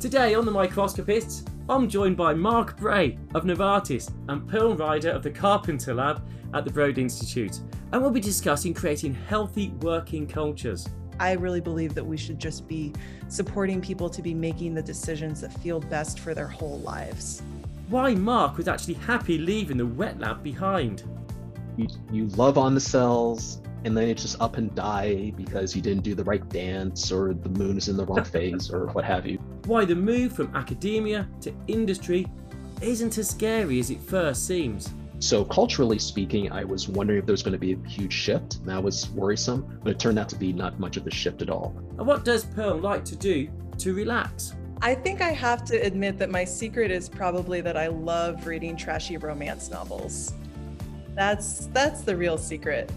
Today on The Microscopists, I'm joined by Mark Bray of Novartis and Pearl Ryder of the Carpenter Lab at the Broad Institute, and we'll be discussing creating healthy working cultures. I really believe that we should just be supporting people to be making the decisions that feel best for their whole lives. Why Mark was actually happy leaving the wet lab behind. You, you love on the cells, and then it's just up and die because you didn't do the right dance or the moon is in the wrong phase or what have you. Why the move from academia to industry isn't as scary as it first seems. So, culturally speaking, I was wondering if there was going to be a huge shift, and that was worrisome, but it turned out to be not much of a shift at all. And what does Pearl like to do to relax? I think I have to admit that my secret is probably that I love reading trashy romance novels. That's that's the real secret.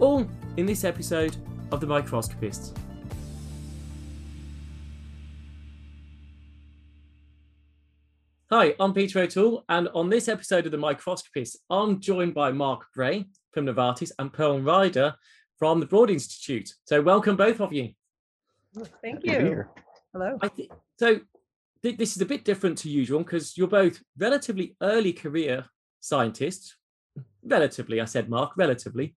All in this episode of The Microscopists. Hi, I'm Peter O'Toole, and on this episode of The Microscopists, I'm joined by Mark Bray from Novartis and Pearl Ryder from the Broad Institute. So, welcome both of you. Thank Happy to be you. Hello. I think so. Th- this is a bit different to usual because you're both relatively early career scientists. Relatively, I said, Mark, relatively.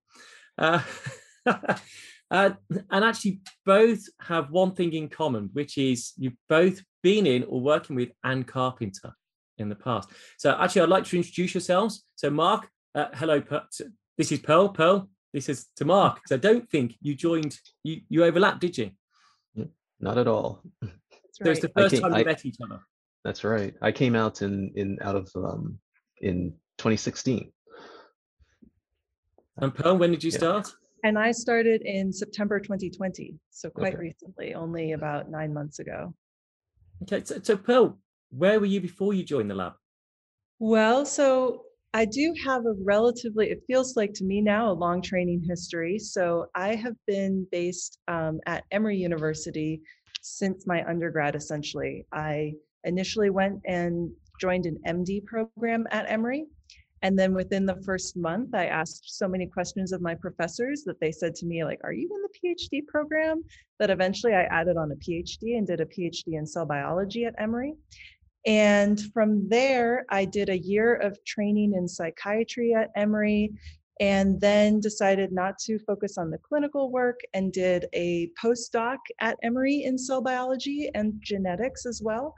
Uh, uh, and actually, both have one thing in common, which is you've both been in or working with Anne Carpenter in the past. So, actually, I'd like to introduce yourselves. So, Mark, uh, hello. Per- this is Pearl. Pearl, this is to Mark. Because I don't think you joined, you, you overlapped, did you? Not at all. That's So it's right. the I first came- time we I- met each other. That's right. I came out in in out of um in 2016. And Pearl, when did you Yeah. start? And I started in September 2020, so quite Okay. recently, only about nine months ago. Okay, so, so Pearl, where were you before you joined the lab? Well, so I do have a relatively, it feels like to me now, a long training history. So I have been based um, at Emory University since my undergrad, essentially. I initially went and joined an MD program at Emory. And then within the first month, I asked so many questions of my professors that they said to me, like, are you in the PhD program? That eventually I added on a PhD and did a PhD in cell biology at Emory. And from there, I did a year of training in psychiatry at Emory and then decided not to focus on the clinical work and did a postdoc at Emory in cell biology and genetics as well.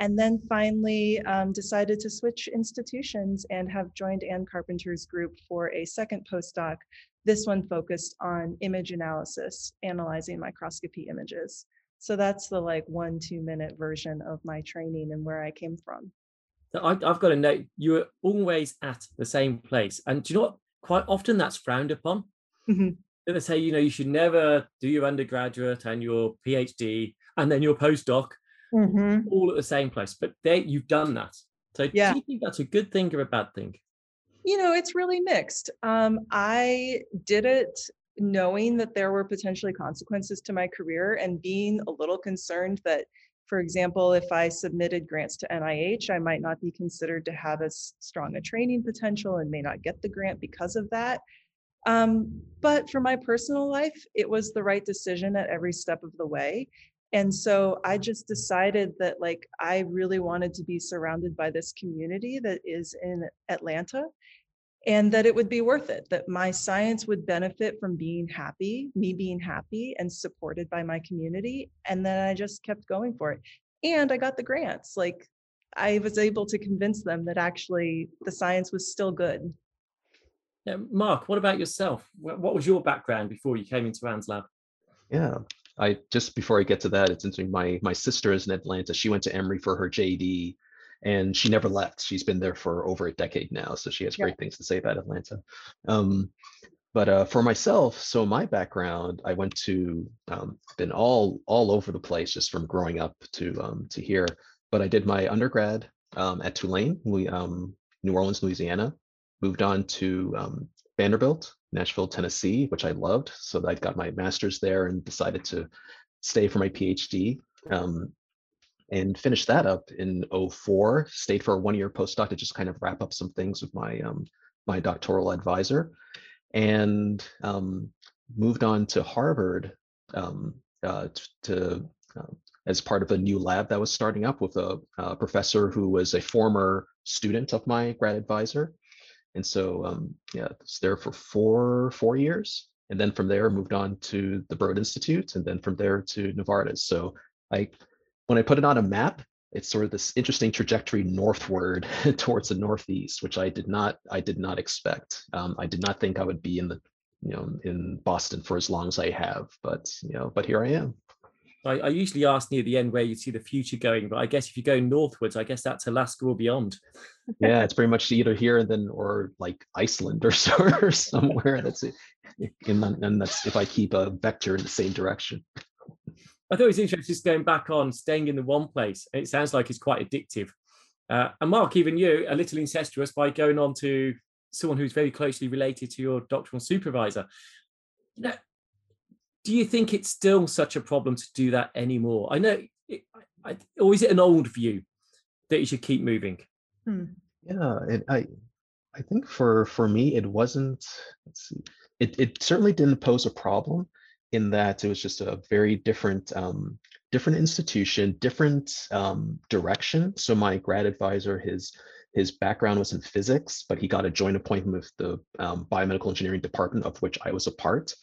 And then finally um, decided to switch institutions and have joined Anne Carpenter's group for a second postdoc. This one focused on image analysis, analyzing microscopy images. So that's the like one, two minute version of my training and where I came from. So I, I've got to note you were always at the same place. And do you know what? Quite often that's frowned upon. Mhm. They say, you know, you should never do your undergraduate and your PhD and then your postdoc all at the same place. But there you've done that. So Yeah. do you think that's a good thing or a bad thing? You know, it's really mixed. Um, I did it knowing that there were potentially consequences to my career and being a little concerned that, for example, if I submitted grants to NIH, I might not be considered to have as strong a training potential and may not get the grant because of that. Um, but for my personal life, it was the right decision at every step of the way. And so I just decided that, like, I really wanted to be surrounded by this community that is in Atlanta and that it would be worth it, that my science would benefit from being happy, me being happy and supported by my community. And then I just kept going for it. And I got the grants. Like I was able to convince them that actually the science was still good. Yeah, Mark, what about yourself? What, what was your background before you came into Anne's lab? Yeah. I just before I get to that, it's interesting. My my sister is in Atlanta. She went to Emory for her JD, and she never left. She's been there for over a decade now, so she has Yeah. great things to say about Atlanta. Um, but uh, for myself, so my background, I went to um, been all all over the place just from growing up to um, to here. But I did my undergrad um, at Tulane, um, New Orleans, Louisiana. Moved on to um, Vanderbilt, Nashville, Tennessee, which I loved. So I got my master's there and decided to stay for my PhD. Um, and finished that up in 04 stayed for a one year postdoc to just kind of wrap up some things with my um, my doctoral advisor and um, moved on to harvard um, uh, to uh, as part of a new lab that was starting up with a, professor who was a former student of my grad advisor. And so, um, yeah, was there for four four years, and then from there moved on to the Broad Institute, and then from there to Novartis. So I, when I put it on a map, it's sort of this interesting trajectory northward towards the northeast, which I did not I did not expect. Um, I did not think I would be in the you know in Boston for as long as I have, but you know, but here I am. I, I usually ask near the end where you see the future going, but I guess if you go northwards, I guess that's Alaska or beyond. yeah, it's pretty much either here and then or like Iceland or, so, or somewhere. That's it. And, and that's if I keep a vector in the same direction. I thought it was interesting just going back on staying in the one place. It sounds like it's quite addictive. Uh, and Mark, even you, a little incestuous by going on to someone who's very closely related to your doctoral supervisor. You know, do you think it's still such a problem to do that anymore? I know, it, I, or is it an old view that you should keep moving? Hmm. Yeah, it, I, I think for for me it wasn't. Let's see, it it certainly didn't pose a problem in that it was just a very different um, different institution, different um, direction. So my grad advisor, his his background was in physics, but he got a joint appointment with the um, biomedical engineering department, of which I was a part.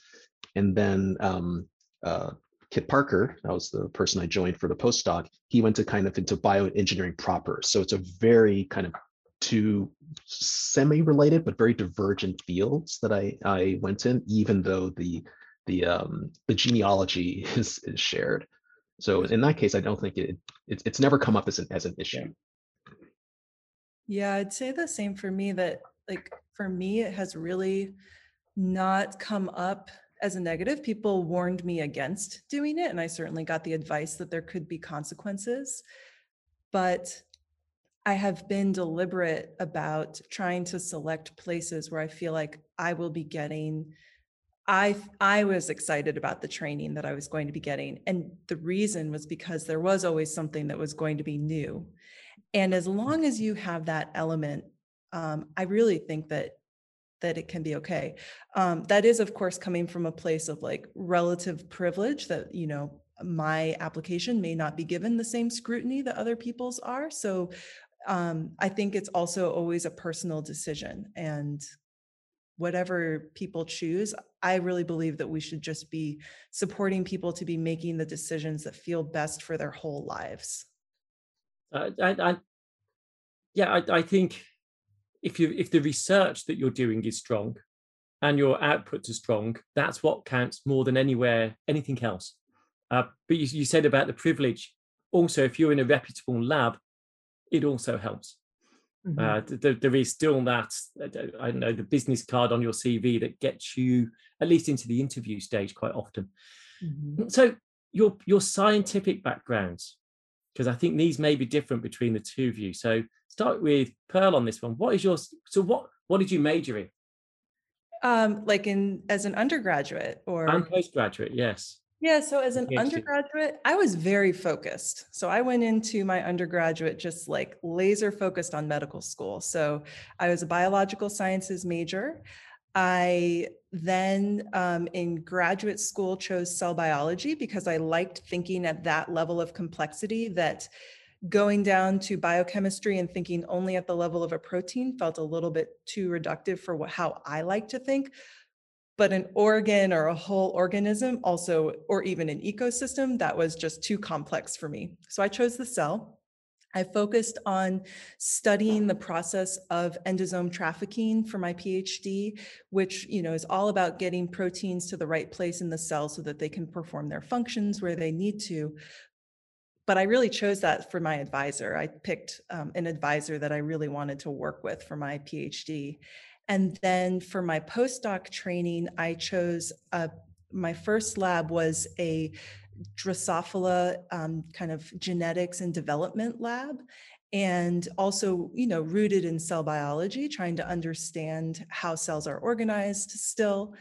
And then um, uh, Kit Parker, that was the person I joined for the postdoc, he went to kind of into bioengineering proper. So it's a very kind of two semi-related but very divergent fields that I, I went in, even though the the um, the genealogy is, is shared. So in that case, I don't think it, it it's never come up as an as an issue. Yeah, I'd say the same for me. That like for me, it has really not come up as a negative. People warned me against doing it, and I certainly got the advice that there could be consequences. But I have been deliberate about trying to select places where I feel like I will be getting I I was excited about the training that I was going to be getting and the reason was because there was always something that was going to be new. And as long as you have that element um, I really think that that it can be okay. Um, that is, of course, coming from a place of like relative privilege that, you know, my application may not be given the same scrutiny that other people's are. So um, I think it's also always a personal decision. And whatever people choose, I really believe that we should just be supporting people to be making the decisions that feel best for their whole lives. Uh, I, I, yeah, I, I think if you if the research that you're doing is strong and your outputs are strong, that's what counts more than anywhere anything else. Uh, but you, you said about the privilege. Also, if you're in a reputable lab, it also helps. Mm-hmm. Uh, th- there is still that I don't know the business card on your CV that gets you at least into the interview stage quite often. Mm-hmm. So your your scientific backgrounds, because I think these may be different between the two of you. So start with Pearl on this one. What is your so what what did you major in? Um, like in as an undergraduate or and postgraduate, yes. Yeah, so as an undergraduate, I was very focused. So I went into my undergraduate just like laser focused on medical school. So I was a biological sciences major. I then um, in graduate school chose cell biology because I liked thinking at that level of complexity that going down to biochemistry and thinking only at the level of a protein felt a little bit too reductive for what, how I like to think. But an organ or a whole organism, also, or even an ecosystem, that was just too complex for me. So I chose the cell. I focused on studying the process of endosome trafficking for my PhD, which you know is all about getting proteins to the right place in the cell so that they can perform their functions where they need to but I really chose that for my advisor. I picked um, an advisor that I really wanted to work with for my PhD. And then for my postdoc training, I chose uh, my first lab was a Drosophila um, kind of genetics and development lab and also you know rooted in cell biology trying to understand how cells are organized still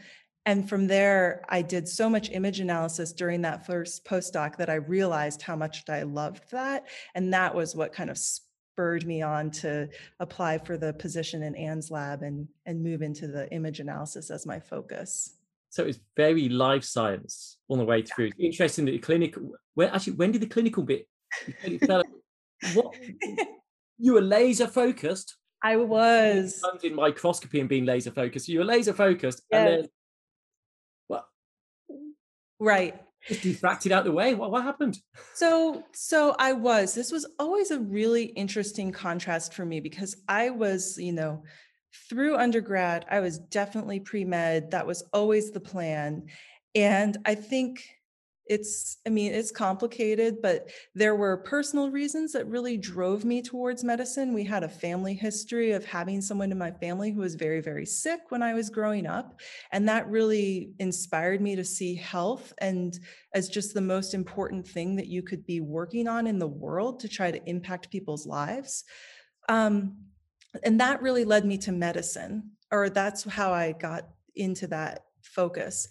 and from there, I did so much image analysis during that first postdoc that I realized how much I loved that. And that was what kind of spurred me on to apply for the position in Anne's lab and, and move into the image analysis as my focus. So it's very life science all the way through. It's interesting that the clinical. When actually, when did the clinical bit? what you were laser focused. I was in microscopy and being laser focused. You were laser focused, yes. and then what? Right just diffracted out the way. What what happened? So so I was. This was always a really interesting contrast for me because I was, you know, through undergrad, I was definitely pre-med. That was always the plan. And I think it's i mean it's complicated but there were personal reasons that really drove me towards medicine. We had a family history of having someone in my family who was very very sick when i was growing up and that really inspired me to see health and as just the most important thing that you could be working on in the world to try to impact people's lives. Um, and that really led me to medicine or that's how i got into that focus.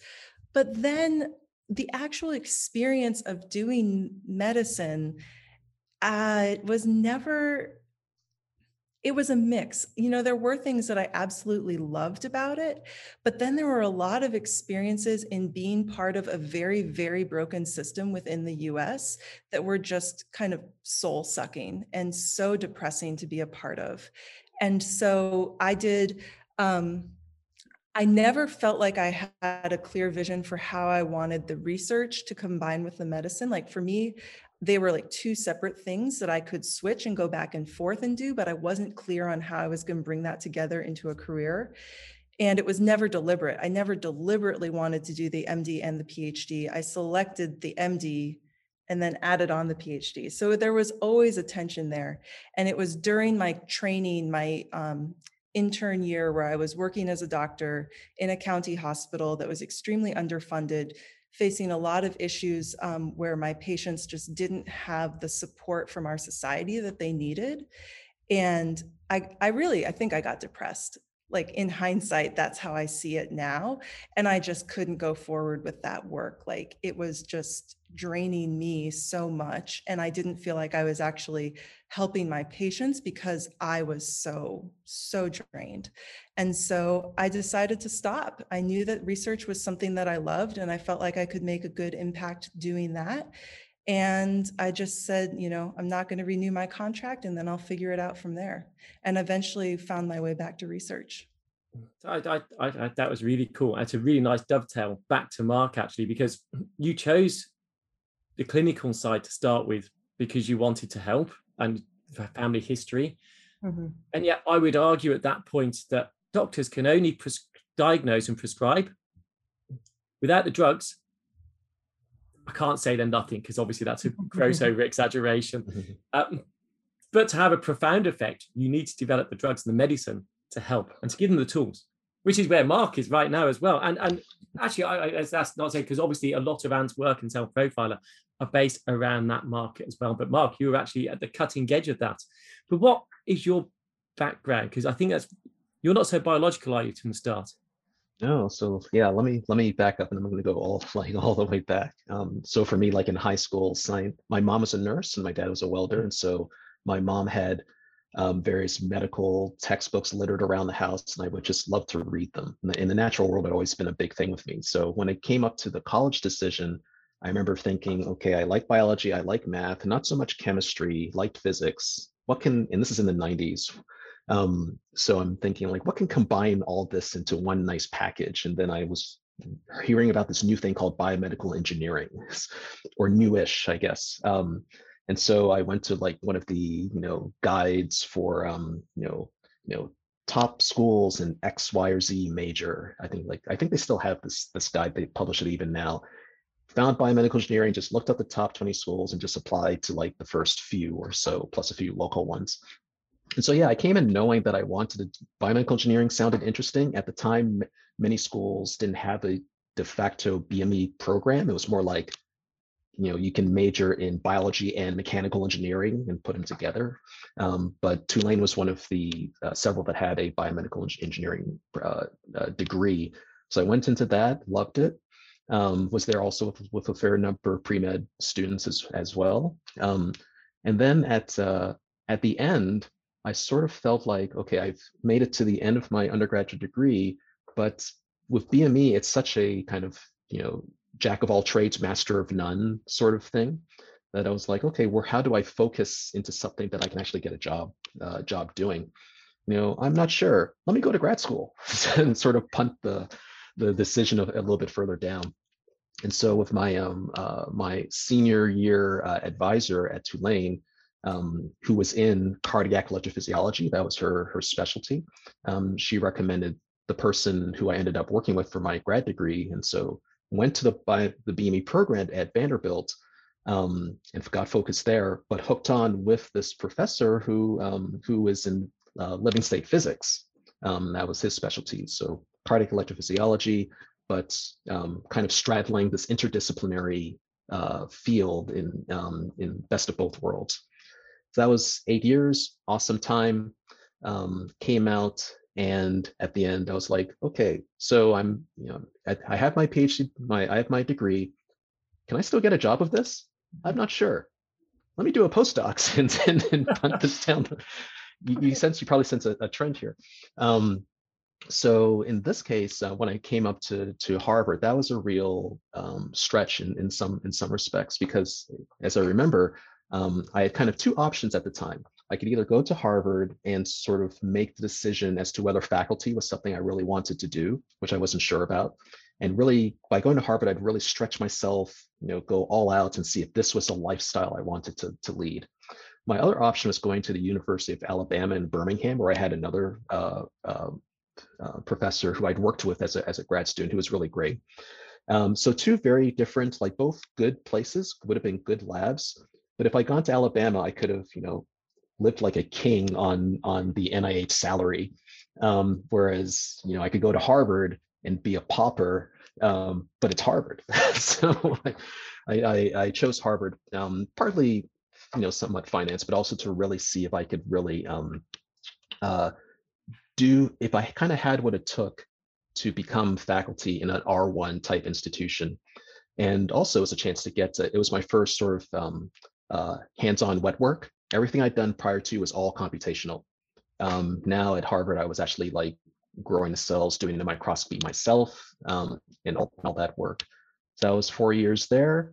But then the actual experience of doing medicine uh, was never it was a mix. You know, there were things that I absolutely loved about it, but then there were a lot of experiences in being part of a very, very broken system within the US that were just kind of soul sucking and so depressing to be a part of. And so I did um, I never felt like I had a clear vision for how I wanted the research to combine with the medicine. Like for me, they were like two separate things that I could switch and go back and forth and do, but I wasn't clear on how I was going to bring that together into a career. And it was never deliberate. I never deliberately wanted to do the MD and the PhD. I selected the MD and then added on the PhD. So there was always a tension there. And it was during my training, my um, intern year where I was working as a doctor in a county hospital that was extremely underfunded, facing a lot of issues um, where my patients just didn't have the support from our society that they needed. And I, I really, I think I got depressed like in hindsight that's how i see it now and i just couldn't go forward with that work like it was just draining me so much and i didn't feel like i was actually helping my patients because i was so so drained and so i decided to stop. I knew that research was something that i loved and i felt like i could make a good impact doing that and I just said, you know, I'm not going to renew my contract and then I'll figure it out from there. And eventually found my way back to research. I, I, I, that was really cool. It's a really nice dovetail back to Mark, actually, because you chose the clinical side to start with because you wanted to help and family history. Mm-hmm. And yet, I would argue at that point that doctors can only pres- diagnose and prescribe without the drugs I can't say they're nothing because obviously that's a gross over exaggeration. Um, but to have a profound effect, you need to develop the drugs and the medicine to help and to give them the tools, which is where Mark is right now as well. And and actually, I, I that's not saying because obviously a lot of Anne's work and Cell Profiler are based around that market as well. But Mark, you were actually at the cutting edge of that. But what is your background? Because I think that's you're not so biological, are you, from the start? No, so yeah, let me let me back up and I'm going to go all like all the way back. Um, so for me, like in high school, science, my mom was a nurse and my dad was a welder, and so my mom had um, various medical textbooks littered around the house, and I would just love to read them. In the, in the natural world, had always been a big thing with me. So when it came up to the college decision, I remember thinking, okay, I like biology, I like math, not so much chemistry, liked physics. What can, and this is in the 90s, um, so I'm thinking like, what can combine all this into one nice package? And then I was hearing about this new thing called biomedical engineering, or newish, I guess. Um, and so I went to like one of the you know guides for um, you know you know top schools in X, Y, or Z major. I think like I think they still have this this guide. They publish it even now. Found biomedical engineering, just looked up the top 20 schools and just applied to like the first few or so, plus a few local ones. And so, yeah, I came in knowing that I wanted to, biomedical engineering sounded interesting. At the time, many schools didn't have a de facto BME program. It was more like, you know, you can major in biology and mechanical engineering and put them together. Um, but Tulane was one of the uh, several that had a biomedical engineering uh, uh, degree. So I went into that, loved it. Um, was there also with, with, a fair number of pre-med students as, as well. Um, and then at uh, at the end, I sort of felt like, okay, I've made it to the end of my undergraduate degree, but with BME, it's such a kind of you know jack of all trades, master of none sort of thing that I was like, okay, well, how do I focus into something that I can actually get a job uh, job doing? You know, I'm not sure. Let me go to grad school and sort of punt the the decision of a little bit further down. And so with my um uh, my senior year uh, advisor at Tulane, um, who was in cardiac electrophysiology, that was her her specialty. Um, she recommended the person who I ended up working with for my grad degree, and so went to the by the BME program at Vanderbilt um, and got focused there, but hooked on with this professor who um, who was in uh, living state physics. Um, that was his specialty. So cardiac electrophysiology, but um, kind of straddling this interdisciplinary uh, field in um, in best of both worlds. So that was eight years, awesome time. Um, came out and at the end i was like okay so i'm you know I, I, have my phd my i have my degree. Can i still get a job of this? I'm not sure. Let me do a postdoc and, and, and punt this down. You, you, sense you probably sense a, a trend here. Um, so in this case uh, when i came up to to harvard that was a real um, stretch in, in some in some respects because as i remember um, i had kind of two options at the time I could either go to Harvard and sort of make the decision as to whether faculty was something I really wanted to do, which I wasn't sure about. And really, by going to Harvard, I'd really stretch myself, you know, go all out and see if this was a lifestyle I wanted to, to lead. My other option was going to the University of Alabama in Birmingham, where I had another uh, uh, uh, professor who I'd worked with as a, as a grad student who was really great. Um, so two very different, like both good places, would have been good labs. But if I gone to Alabama, I could have, you know, lived like a king on on the NIH salary. Um, whereas you know I could go to Harvard and be a pauper, um, but it's Harvard. so I, I, I, chose Harvard um, partly you know somewhat finance, but also to really see if I could really um, uh, do if I kind of had what it took to become faculty in an R1 type institution. And also it was a chance to get to, it was my first sort of um, uh, hands-on wet work everything I'd done prior to was all computational. Um, now at Harvard, I was actually like growing the cells, doing the microscopy myself, um, and all, all, that work. So I was four years there,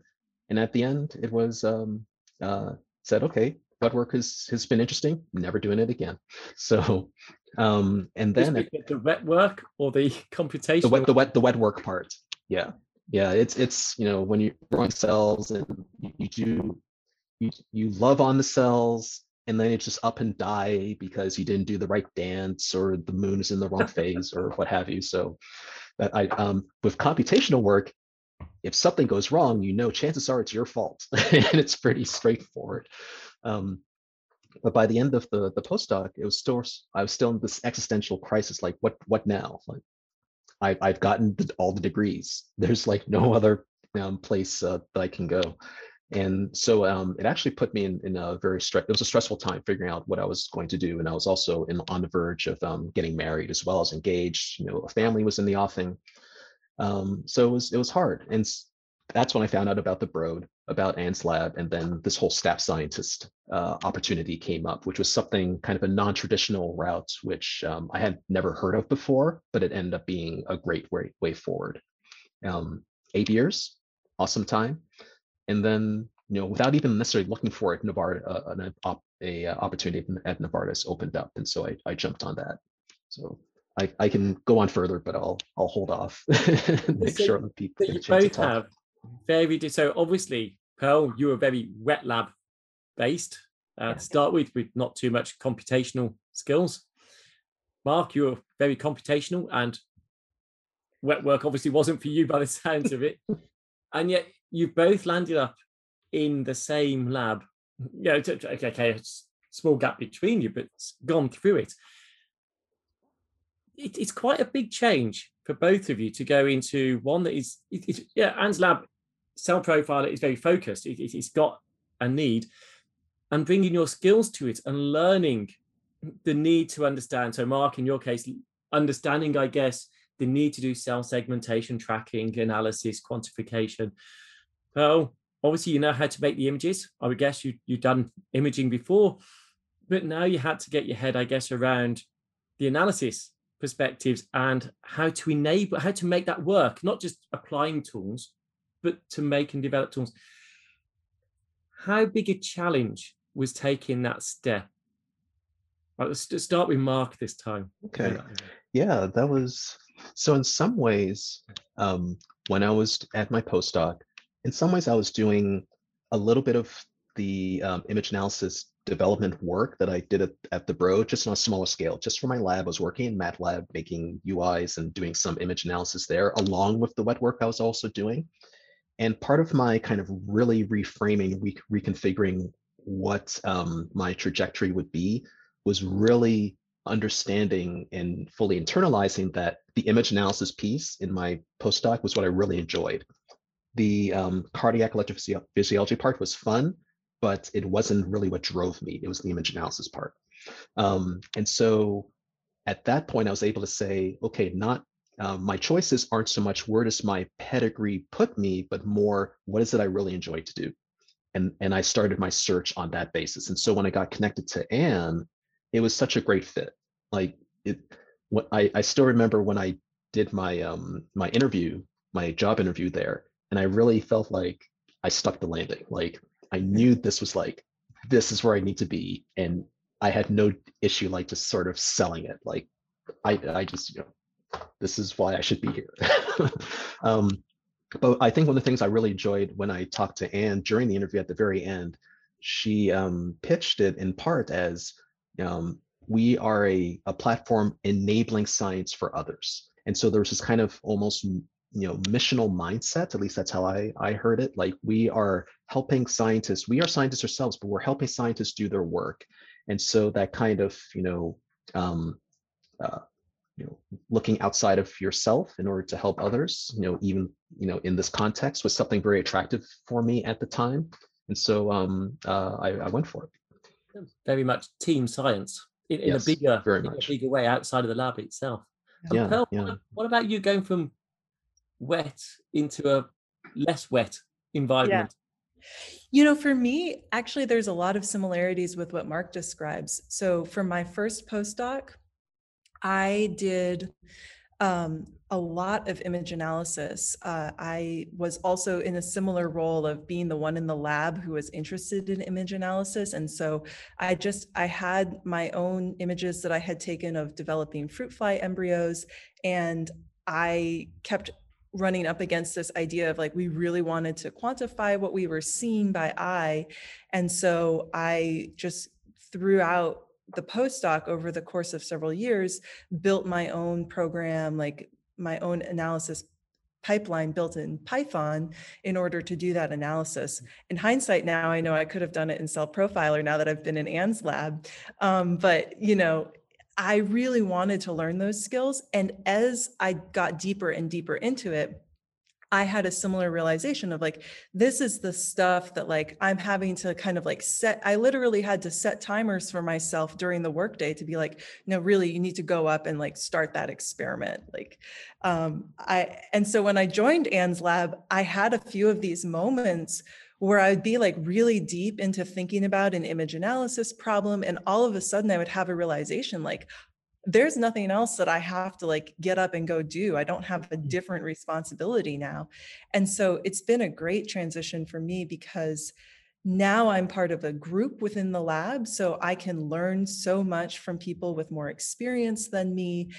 and at the end, it was um, uh, said, okay, wet work has has been interesting. Never doing it again. So, um, and then the wet work or the computation, the wet the wet the wet work part. Yeah, yeah. It's it's you know when you're growing cells and you do you you love on the cells and then it's just up and die because you didn't do the right dance or the moon is in the wrong phase or what have you. So that I um with computational work, if something goes wrong, you know chances are it's your fault and it's pretty straightforward. Um, but by the end of the the postdoc, it was still I was still in this existential crisis, like what what now? Like I, I've gotten the, all the degrees. There's like no other um, place uh, that I can go and so um, it actually put me in, in a very stress it was a stressful time figuring out what i was going to do and i was also in, on the verge of um, getting married as well as engaged you know a family was in the offing. Um, so it was it was hard and that's when i found out about the broad about Anne's lab and then this whole staff scientist uh, opportunity came up which was something kind of a non-traditional route which um, i had never heard of before but it ended up being a great way, way forward. Um, eight years? Awesome time and then you know without even necessarily looking for it, Novartis uh, an op, a uh, opportunity at Novartis opened up, and so I, I jumped on that. So I, I can go on further, but I'll I'll hold off. make so, sure people. So you both have very so obviously Pearl, you were very wet lab based uh, to start with, with not too much computational skills. Mark, you were very computational and wet work obviously wasn't for you by the sounds of it. and yet you both landed up in the same lab. Mm-hmm. You know, okay, okay, small gap between you, but gone through it. it. It's quite a big change for both of you to go into one that is, it, it, yeah, Anne's lab cell profile is very focused. It, it's got a need, and bringing your skills to it and learning the need to understand. So, Mark, in your case, understanding, I guess, the need to do cell segmentation, tracking, analysis, quantification, well, obviously you know how to make the images. I would guess you you've done imaging before, but now you had to get your head, I guess, around the analysis perspectives and how to enable how to make that work not just applying tools but to make and develop tools. How big a challenge was taking that step? Let's start with mark this time. Okay. Yeah that was so in some ways um, when i was at my postdoc in some ways i was doing a little bit of the um, image analysis development work that I did at, at the Bro, just on a smaller scale. Just for my lab, I was working in MATLAB, making UIs and doing some image analysis there, along with the wet work I was also doing. And part of my kind of really reframing, re reconfiguring what um, my trajectory would be was really understanding and fully internalizing that the image analysis piece in my postdoc was what I really enjoyed. The um, cardiac electrophysiology part was fun, but it wasn't really what drove me. It was the image analysis part. Um, and so at that point, I was able to say, okay, not uh, my choices aren't so much where does my pedigree put me, but more what is it I really enjoy to do? And, and I started my search on that basis. And so when I got connected to Anne, it was such a great fit. Like it, what I, I still remember when I did my um my interview, my job interview there, and I really felt like I stuck the landing. Like I knew this was like, this is where I need to be. And I had no issue like just sort of selling it. Like I, I just, you know, this is why I should be here. um, but I think one of the things I really enjoyed when I talked to Anne during the interview at the very end, she um, pitched it in part as um, we are a, a platform enabling science for others. And so there was this kind of almost you know missional mindset at least that's how i i heard it. Like we are helping scientists we are scientists ourselves but we're helping scientists do their work. And so that kind of you know um uh, you know looking outside of yourself in order to help others you know even you know in this context was something very attractive for me at the time. And so um uh, I, I went for it. Very much team science in, in yes, a bigger very much. a bigger way outside of the lab itself. Yeah, Pearl, yeah. What, what about you going from wet into a less wet environment? Yeah. You know, for me, actually, there's a lot of similarities with what Mark describes. So, for my first postdoc, I did um, a lot of image analysis. Uh, I was also in a similar role of being the one in the lab who was interested in image analysis. And so I just, I had my own images that I had taken of developing fruit fly embryos. And I kept running up against this idea of like we really wanted to quantify what we were seeing by eye. And so i just throughout the postdoc over the course of several years built my own program like my own analysis pipeline built in python in order to do that analysis. In hindsight now i know i could have done it in cell profiler now that i've been in anne's lab. Um, but you know I really wanted to learn those skills. And as I got deeper and deeper into it, I had a similar realization of like, this is the stuff that like I'm having to kind of like set. I literally had to set timers for myself during the workday to be like, no, really, you need to go up and like start that experiment. Like, um, I, and so when I joined Anne's lab, I had a few of these moments where I'd be like really deep into thinking about an image analysis problem. And all of a sudden I would have a realization like, there's nothing else that I have to like get up and go do. I don't have a mm. different responsibility now. And so it's been a great transition for me because now I'm part of a group within the lab. So I can learn so much from people with more experience than me.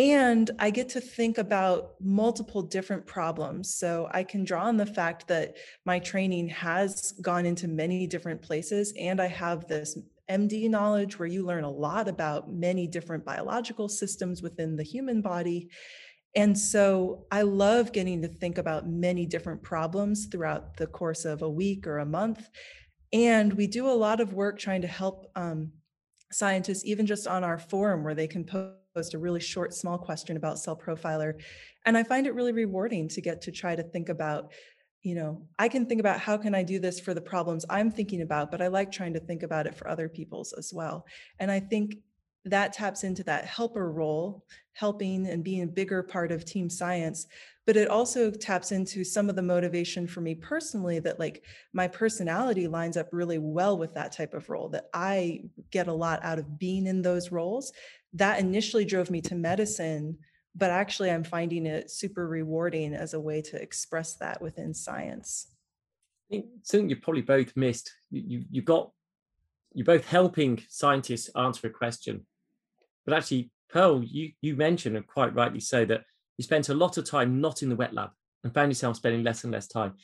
And I get to think about multiple different problems. So I can draw on the fact that my training has gone into many different places, and I have this MD knowledge where you learn a lot about many different biological systems within the human body. And so I love getting to think about many different problems throughout the course of a week or a month. And we do a lot of work trying to help um, scientists, even just on our forum, where they can post a really short, small question about Cell Profiler. And I find it really rewarding to get to try to think about, you know, I can think about how can I do this for the problems I'm thinking about, but I like trying to think about it for other people's as well. And I think that taps into that helper role, helping and being a bigger part of team science. But it also taps into some of the motivation for me personally that, like, my personality lines up really well with that type of role, that I get a lot out of being in those roles. That initially drove me to medicine, but actually, I'm finding it super rewarding as a way to express that within science. Something you probably both missed. You, you got you're both helping scientists answer a question, but actually, Pearl, you you mentioned and quite rightly so that you spent a lot of time not in the wet lab and found yourself spending less and less time.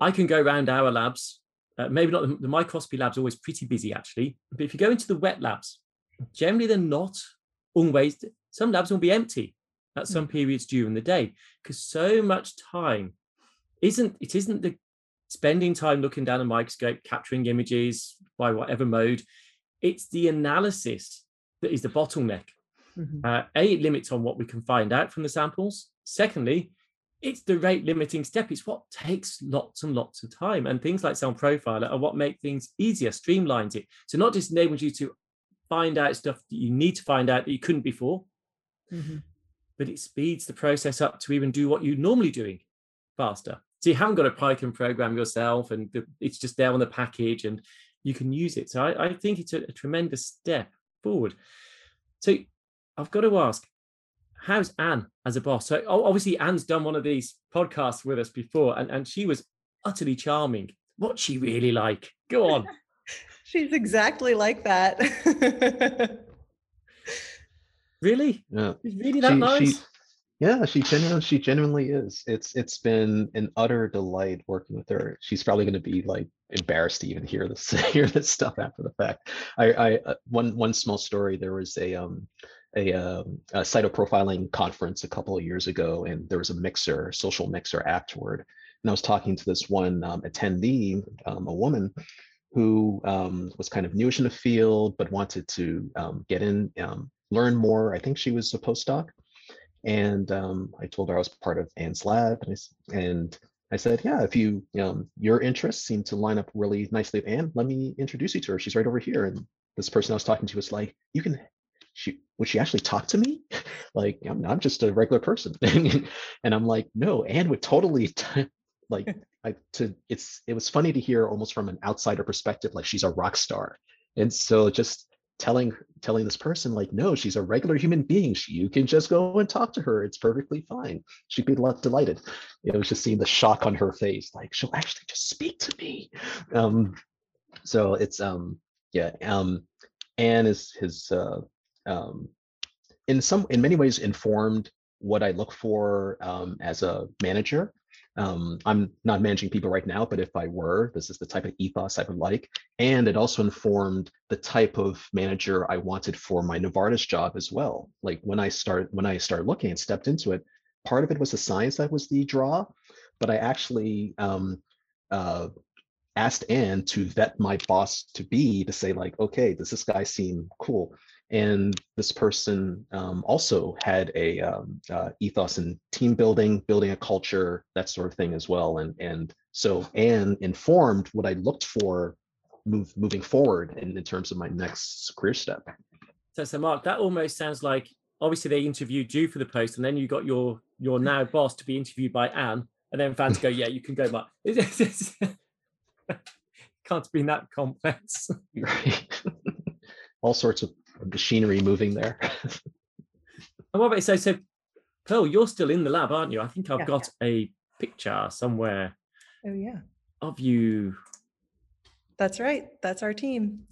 I can go around our labs, uh, maybe not the, the microscopy labs, always pretty busy actually, but if you go into the wet labs, generally they're not always. Some labs will be empty at some mm. periods during the day because so much time isn't it isn't the spending time looking down a microscope, capturing images by whatever mode. It's the analysis that is the bottleneck. Mm-hmm. Uh, a, it limits on what we can find out from the samples. Secondly, it's the rate limiting step. It's what takes lots and lots of time. And things like Cell Profiler are what make things easier, streamlines it. So not just enables you to find out stuff that you need to find out that you couldn't before, mm-hmm. but it speeds the process up to even do what you're normally doing faster. So you haven't got a Python program yourself, and it's just there on the package, and you can use it. So I, I think it's a, a tremendous step forward. So I've got to ask, how's Anne as a boss? So obviously Anne's done one of these podcasts with us before, and, and she was utterly charming. What's she really like? Go on. She's exactly like that. really? Yeah. She's really that she, nice. She, yeah, she genuinely she genuinely is. It's it's been an utter delight working with her. She's probably going to be like embarrassed to even hear this hear this stuff after the fact. I I uh, one one small story. There was a um a, um, a cytoprofiling conference a couple of years ago, and there was a mixer, social mixer afterward. And I was talking to this one um, attendee, um, a woman, who um, was kind of newish in the field but wanted to um, get in, um, learn more. I think she was a postdoc and um, I told her I was part of Anne's lab, and I, and I said, "Yeah, if you um, your interests seem to line up really nicely with Anne, let me introduce you to her. She's right over here." And this person I was talking to was like, "You can." She would she actually talk to me? like I'm, I'm just a regular person, and I'm like, no, Anne would totally t- like I to it's it was funny to hear almost from an outsider perspective, like she's a rock star. And so just telling telling this person like no she's a regular human being. She, you can just go and talk to her. It's perfectly fine. She'd be delighted. It was just seeing the shock on her face like she'll actually just speak to me. Um so it's um yeah um anne is his uh um in some in many ways informed what i look for um as a manager um, I'm not managing people right now, but if I were, this is the type of ethos I would like. And it also informed the type of manager I wanted for my Novartis job as well. Like when I start when I started looking and stepped into it, part of it was the science that was the draw, but I actually um, uh, asked Anne to vet my boss to be to say like, okay, does this guy seem cool? And this person um, also had a um, uh, ethos in team building building a culture that sort of thing as well and and so anne informed what i looked for move moving forward in, in terms of my next career step. So so mark that almost sounds like obviously they interviewed you for the post and then you got your your now boss to be interviewed by anne and then fans go yeah you can go mark. Can't be that complex. Right. All sorts of machinery moving there. and what about so so Pearl, you're still in the lab, aren't you? I think I've yeah, got yeah. a picture somewhere. Oh yeah. Of you. That's right. That's our team.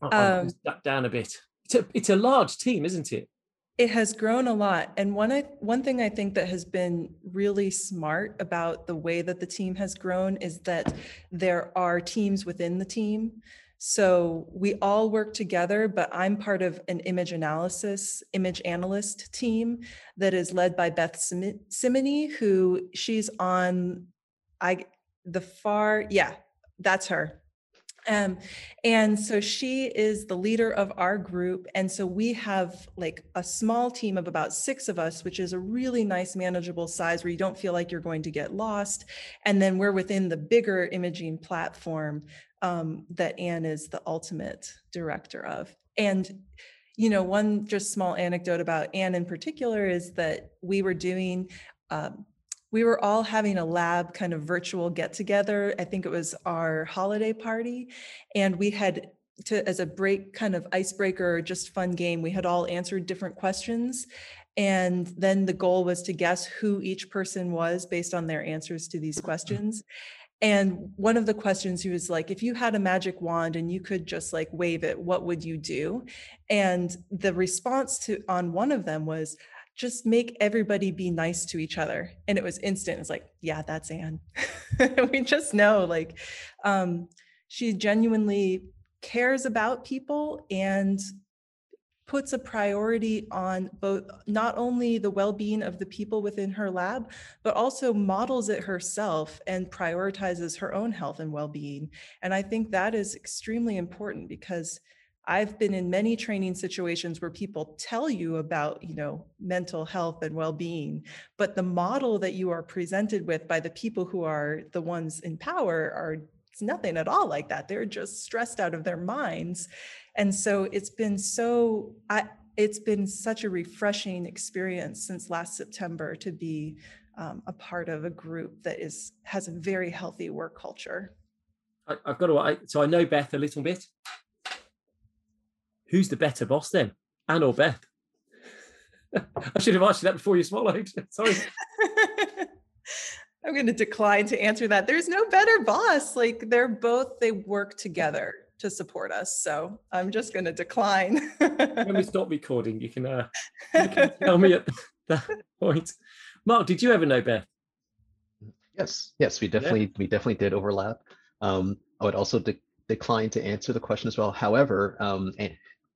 I'll um, down a bit. It's a it's a large team, isn't it? It has grown a lot. And one one thing I think that has been really smart about the way that the team has grown is that there are teams within the team. So we all work together, but I'm part of an image analysis, image analyst team that is led by Beth Cimini, who she's on I the far, yeah, that's her. Um, and so she is the leader of our group. And so we have like a small team of about six of us, which is a really nice, manageable size where you don't feel like you're going to get lost. And then we're within the bigger imaging platform um, that Anne is the ultimate director of. and you know, one just small anecdote about Anne in particular is that we were doing, um, we were all having a lab kind of virtual get together. I think it was our holiday party. And we had to, as a break kind of icebreaker, just fun game, we had all answered different questions. And then the goal was to guess who each person was based on their answers to these questions. And one of the questions he was like, if you had a magic wand and you could just like wave it, what would you do? And the response to on one of them was, just make everybody be nice to each other. And it was instant. It's like, yeah, that's Anne. we just know like um, she genuinely cares about people and puts a priority on both not only the well-being of the people within her lab but also models it herself and prioritizes her own health and well-being and i think that is extremely important because i've been in many training situations where people tell you about you know mental health and well-being but the model that you are presented with by the people who are the ones in power are it's nothing at all like that they're just stressed out of their minds and so it's been so I, it's been such a refreshing experience since last September to be um, a part of a group that is has a very healthy work culture. I, have got to. I, so I know Beth a little bit. Who's the better boss then, Anne or Beth? I should have asked you that before you swallowed. Sorry. I'm going to decline to answer that. There's no better boss. Like they're both, they work together to support us. So I'm just going to decline. when we stop recording, you can, uh, you can tell me at that point. Mark, did you ever know Beth? Yes, yes, we definitely yeah. we definitely did overlap. Um, I would also de- decline to answer the question as well. However, um,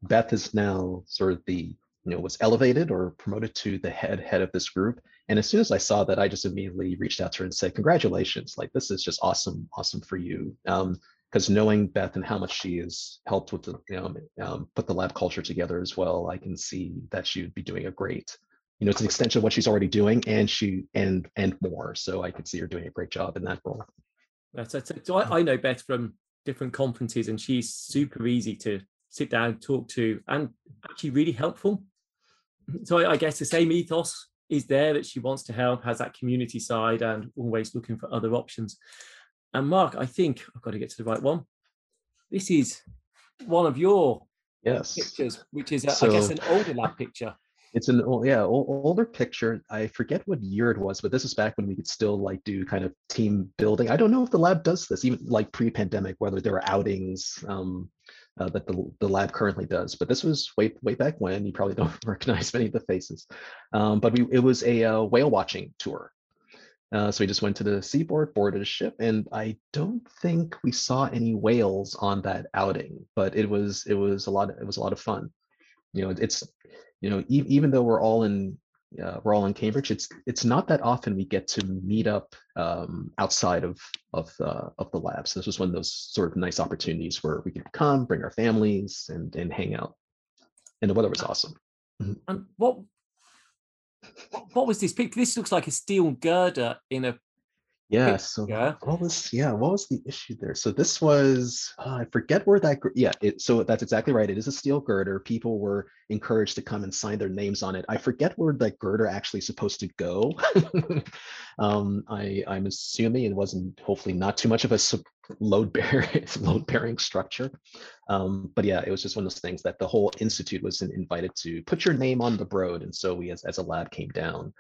Beth is now sort of the you know was elevated or promoted to the head head of this group. And as soon as I saw that, I just immediately reached out to her and said, "Congratulations! Like this is just awesome, awesome for you." Um, because knowing Beth and how much she has helped with the you know um, put the lab culture together as well, I can see that she would be doing a great, you know, it's an extension of what she's already doing, and she and and more. So I could see her doing a great job in that role. That's, that's so I, I know Beth from different conferences, and she's super easy to sit down, talk to, and actually really helpful. So I, I guess the same ethos is there that she wants to help, has that community side, and always looking for other options. And Mark, I think I've got to get to the right one. This is one of your yes pictures, which is, a, so, I guess, an older lab picture. It's an old, yeah, old, older picture. I forget what year it was, but this is back when we could still like do kind of team building. I don't know if the lab does this, even like pre-pandemic, whether there are outings um, uh, that the, the lab currently does. But this was way way back when. You probably don't recognize many of the faces. Um, but we, it was a uh, whale watching tour. Uh, so we just went to the seaboard, boarded a ship, and I don't think we saw any whales on that outing. But it was it was a lot. It was a lot of fun. You know, it's you know e- even though we're all in uh, we're all in Cambridge, it's it's not that often we get to meet up um, outside of of uh, of the lab. So this was one of those sort of nice opportunities where we could come, bring our families, and and hang out. And the weather was awesome. Mm-hmm. And what what was this picture? This looks like a steel girder in a yeah so what was yeah what was the issue there? So this was uh, i forget where that yeah it so that's exactly right it is a steel girder people were encouraged to come and sign their names on it i forget where that girder actually supposed to go um i i'm assuming it wasn't hopefully not too much of a load bearing load bearing structure um but yeah it was just one of those things that the whole institute was invited to put your name on the broad and so we as, as a lab came down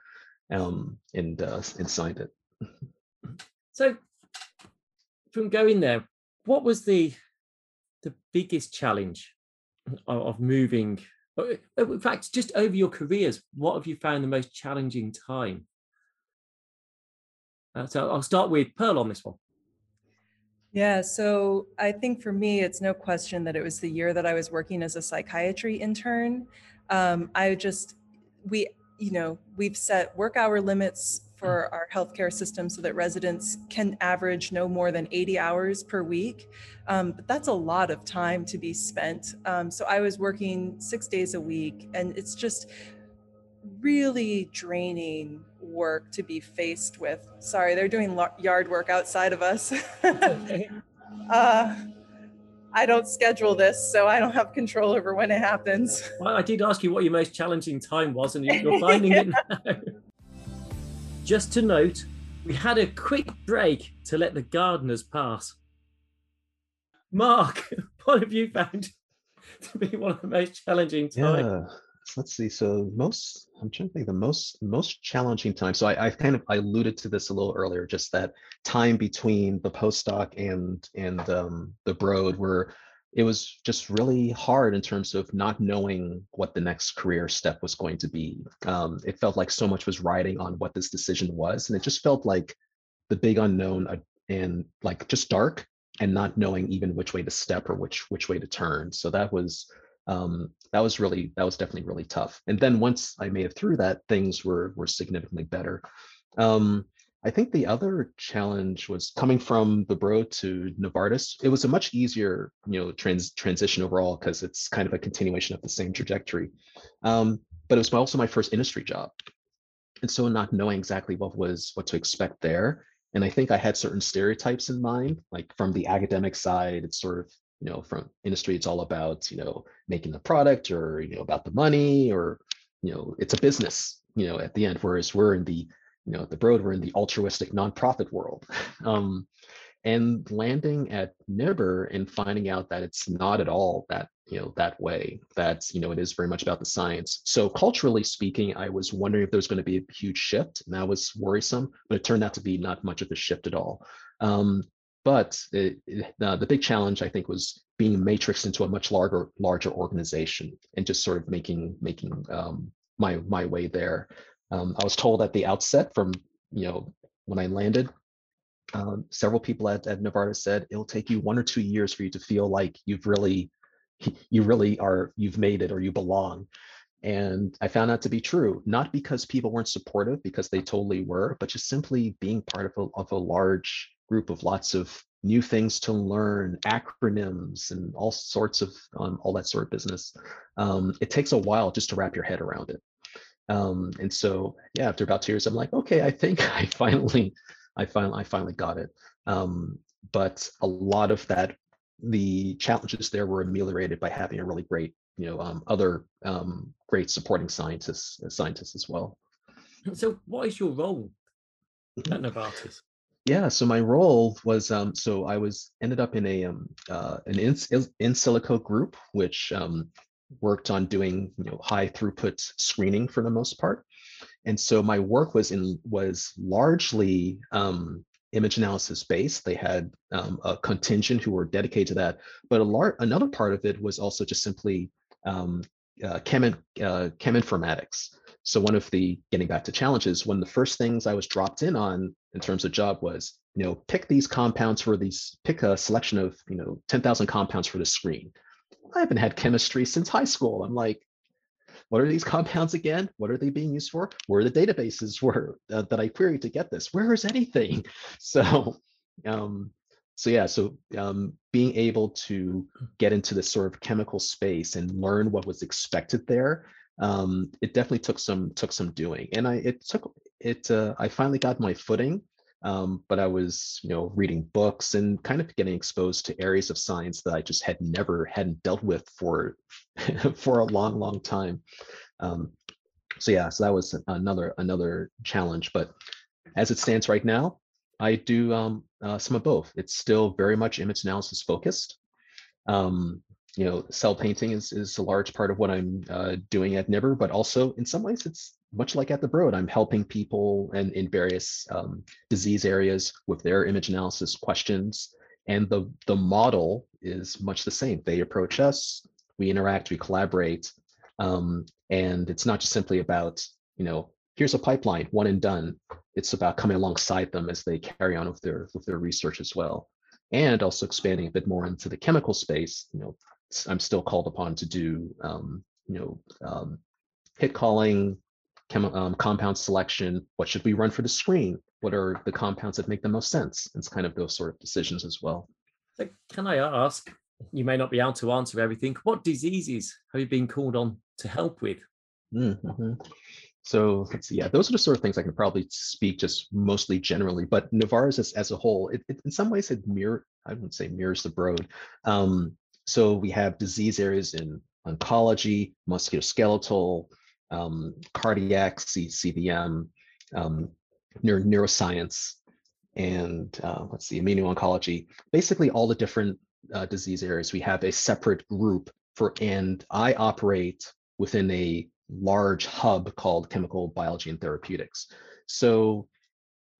um and uh and signed it so from going there, what was the the biggest challenge of, of moving? Uh, in fact, just over your careers, what have you found the most challenging time? Uh, so I'll start with Pearl on this one. Yeah, so I think for me, it's no question that it was the year that I was working as a psychiatry intern. Um, I just, we, you know, we've set work hour limits for our healthcare system so that residents can average no more than 80 hours per week. Um, but that's a lot of time to be spent. Um, so I was working six days a week, and it's just really draining work to be faced with. Sorry, they're doing yard work outside of us. uh, I don't schedule this, so I don't have control over when it happens. Well, I did ask you what your most challenging time was, and you're finding it now. Just to note, we had a quick break to let the gardeners pass. Mark, what have you found to be one of the most challenging times? Yeah. Let's see. So most, I'm trying to think the most most challenging time. So I, I kind of I alluded to this a little earlier, just that time between the postdoc and and um, the Broad, where it was just really hard in terms of not knowing what the next career step was going to be. Um, it felt like so much was riding on what this decision was, and it just felt like the big unknown uh, and like just dark and not knowing even which way to step or which which way to turn. So that was um, that was really that was definitely really tough. And then once I made it through that, things were were significantly better. Um, I think the other challenge was coming from the Broad to Novartis. It was a much easier, you know, trans transition overall because it's kind of a continuation of the same trajectory. Um, but it was also my first industry job, and so not knowing exactly what was what to expect there. And I think I had certain stereotypes in mind, like from the academic side, it's sort of you know from industry it's all about you know making the product or you know about the money or you know it's a business you know at the end whereas we're in the you know the Broad we're in the altruistic nonprofit world. Um and landing at NIBR and finding out that it's not at all that you know that way that you know it is very much about the science. So culturally speaking i was wondering if there was going to be a huge shift and that was worrisome but it turned out to be not much of a shift at all. Um, but it, it, the big challenge, I think, was being matrixed into a much larger larger organization and just sort of making making um, my my way there. Um, I was told at the outset from you know when I landed, um, several people at, at Novartis said it'll take you one or two years for you to feel like you've really you really are you've made it or you belong. And I found that to be true, not because people weren't supportive, because they totally were, but just simply being part of a, of a large group of lots of new things to learn, acronyms, and all sorts of um, all that sort of business. Um, it takes a while just to wrap your head around it. Um, and so, yeah, after about two years, I'm like, okay, I think I finally, I finally, I finally got it. Um, but a lot of that, the challenges there were ameliorated by having a really great, you know, um, other um, great supporting scientists, scientists as well. So, what is your role at Novartis? Yeah, so my role was um, so I was ended up in a um, uh, an in, in silico group, which um, worked on doing you know high throughput screening for the most part, and so my work was in was largely um, image analysis based. They had um, a contingent who were dedicated to that, but a large another part of it was also just simply um, uh, chem, uh, chem informatics. So one of the getting back to challenges, one of the first things I was dropped in on in terms of job was, you know, pick these compounds for these, pick a selection of, you know, 10,000 compounds for the screen. I haven't had chemistry since high school. I'm like, what are these compounds again? What are they being used for? Where are the databases were uh, that I queried to get this? Where is anything? So, um, so yeah, so um, being able to get into this sort of chemical space and learn what was expected there um, it definitely took some took some doing, and I it took it. Uh, I finally got my footing, um, but I was you know reading books and kind of getting exposed to areas of science that I just had never hadn't dealt with for for a long long time. Um, so yeah, so that was another another challenge. But as it stands right now, I do um, uh, some of both. It's still very much image analysis focused. Um, you know, cell painting is, is a large part of what I'm uh, doing at NIBR, but also in some ways it's much like at the Broad. I'm helping people and in various um, disease areas with their image analysis questions. And the, the model is much the same. They approach us, we interact, we collaborate. Um, and it's not just simply about, you know, here's a pipeline, one and done. It's about coming alongside them as they carry on with their with their research as well. And also expanding a bit more into the chemical space, you know, I'm still called upon to do, um, you know, um, hit calling, chem- um, compound selection. What should we run for the screen? What are the compounds that make the most sense? It's kind of those sort of decisions as well. So can I ask? You may not be able to answer everything. What diseases have you been called on to help with? Mm-hmm. So let's see. Yeah, those are the sort of things I can probably speak just mostly generally. But Novartis as, as a whole, it, it, in some ways it mirror. I wouldn't say mirrors the Broad. Um, so we have disease areas in oncology, musculoskeletal, um, cardiac, C- CVM, um, neuro- neuroscience, and uh, let's see, immuno-oncology. Basically, all the different uh, disease areas. We have a separate group for, and I operate within a large hub called chemical biology and therapeutics. So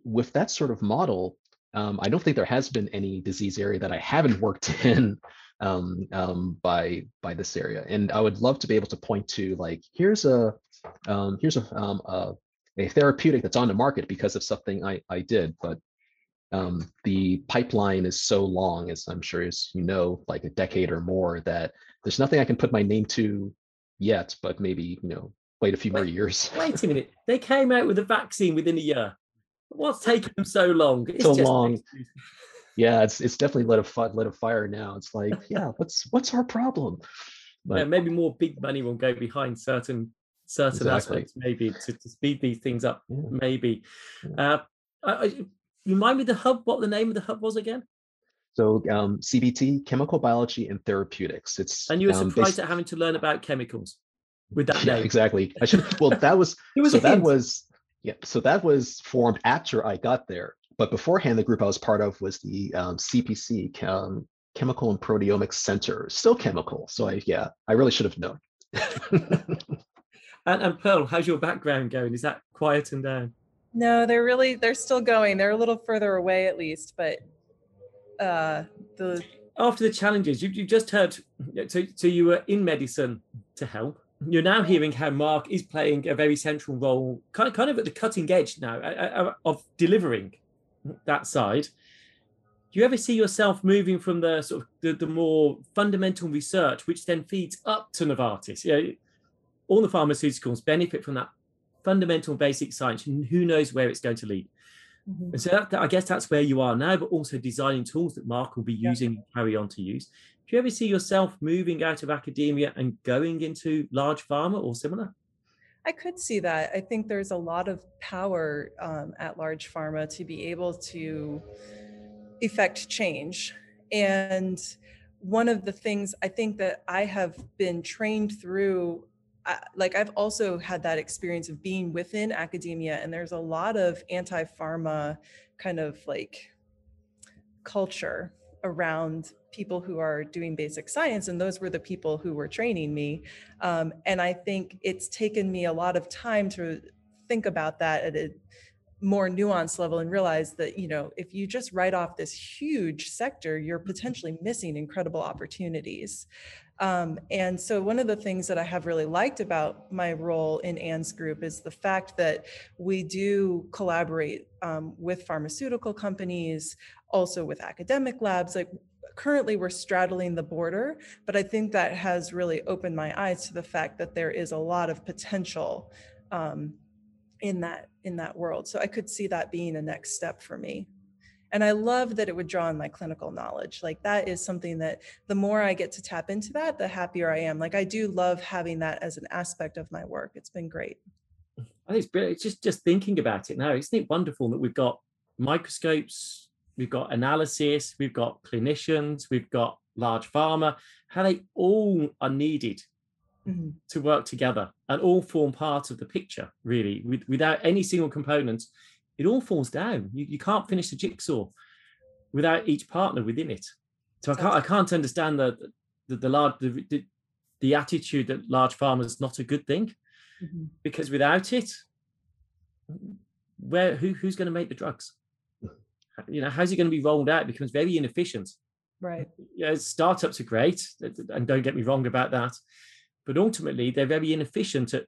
with that sort of model, um, I don't think there has been any disease area that I haven't worked in um, um, by by this area. And I would love to be able to point to like here's a um, here's a, um, a a therapeutic that's on the market because of something I I did, but um, the pipeline is so long, as I'm sure as you know, like a decade or more, that there's nothing I can put my name to yet, but maybe you know wait a few more years. Wait a minute. They came out with a vaccine within a year. What's taking them so long? It's So long. Yeah, it's it's definitely lit a fi- lit a fire now. It's like yeah, what's what's our problem? Yeah, maybe more big money will go behind certain certain Exactly. aspects, maybe to, to speed these things up. Yeah. Maybe. Yeah. Uh, I, I, remind me the hub. What the name of the hub was again? so um, CBT, chemical biology and therapeutics. It's And you were um, surprised at having to learn about chemicals with that yeah, name. exactly. I should well that was It was so that hint. was yeah so that was formed after i got there but beforehand the group i was part of was the um, cpc um, chemical and proteomics center still chemical so i yeah i really should have known And, and Pearl, how's your background going? Is that quieting down? No, they're really they're still going. They're a little further away at least, but uh the After the challenges, you, you just heard, so, so you were in medicine to help. You're now hearing how Mark is playing a very central role, kind of, kind of at the cutting edge now uh, uh, of delivering that side. Do you ever see yourself moving from the sort of the, the more fundamental research, which then feeds up to Novartis? You know, all the pharmaceuticals benefit from that fundamental basic science, and who knows where it's going to lead. Mhm. And so that, I guess that's where you are now, but also designing tools that Mark will be Yeah. using and carry on to use. Do you ever see yourself moving out of academia and going into large pharma or similar? I could see that. I think there's a lot of power um, at large pharma to be able to effect change. And one of the things I think that I have been trained through, I- like I've also had that experience of being within academia, and there's a lot of anti pharma kind of like culture around people who are doing basic science and those were the people who were training me. Um, and i think it's taken me a lot of time to think about that at a more nuanced level and realize that you know if you just write off this huge sector you're potentially missing incredible opportunities. Um, and so one of the things that i have really liked about my role in anne's group is the fact that we do collaborate um, with pharmaceutical companies also with academic labs like currently we're straddling the border but i think that has really opened my eyes to the fact that there is a lot of potential um, in that in that world. So i could see that being a next step for me. And i love that it would draw on my clinical knowledge. Like that is something that the more i get to tap into that the happier i am. Like i do love having that as an aspect of my work. It's been great. I think it's. It's just just thinking about it now. Isn't it wonderful that we've got microscopes, we've got analysis, we've got clinicians, we've got large pharma, how they all are needed Mhm. to work together and all form part of the picture, really. With, without any single component, it all falls down. You, you can't finish the jigsaw without each partner within it. So I can't I can't understand the the, the large the, the, the attitude that large pharma is not a good thing Mhm. because without it, where who who's going to make the drugs? You know, how's it going to be rolled out? It becomes very inefficient. right Yeah, startups are great, and don't get me wrong about that, but ultimately they're very inefficient at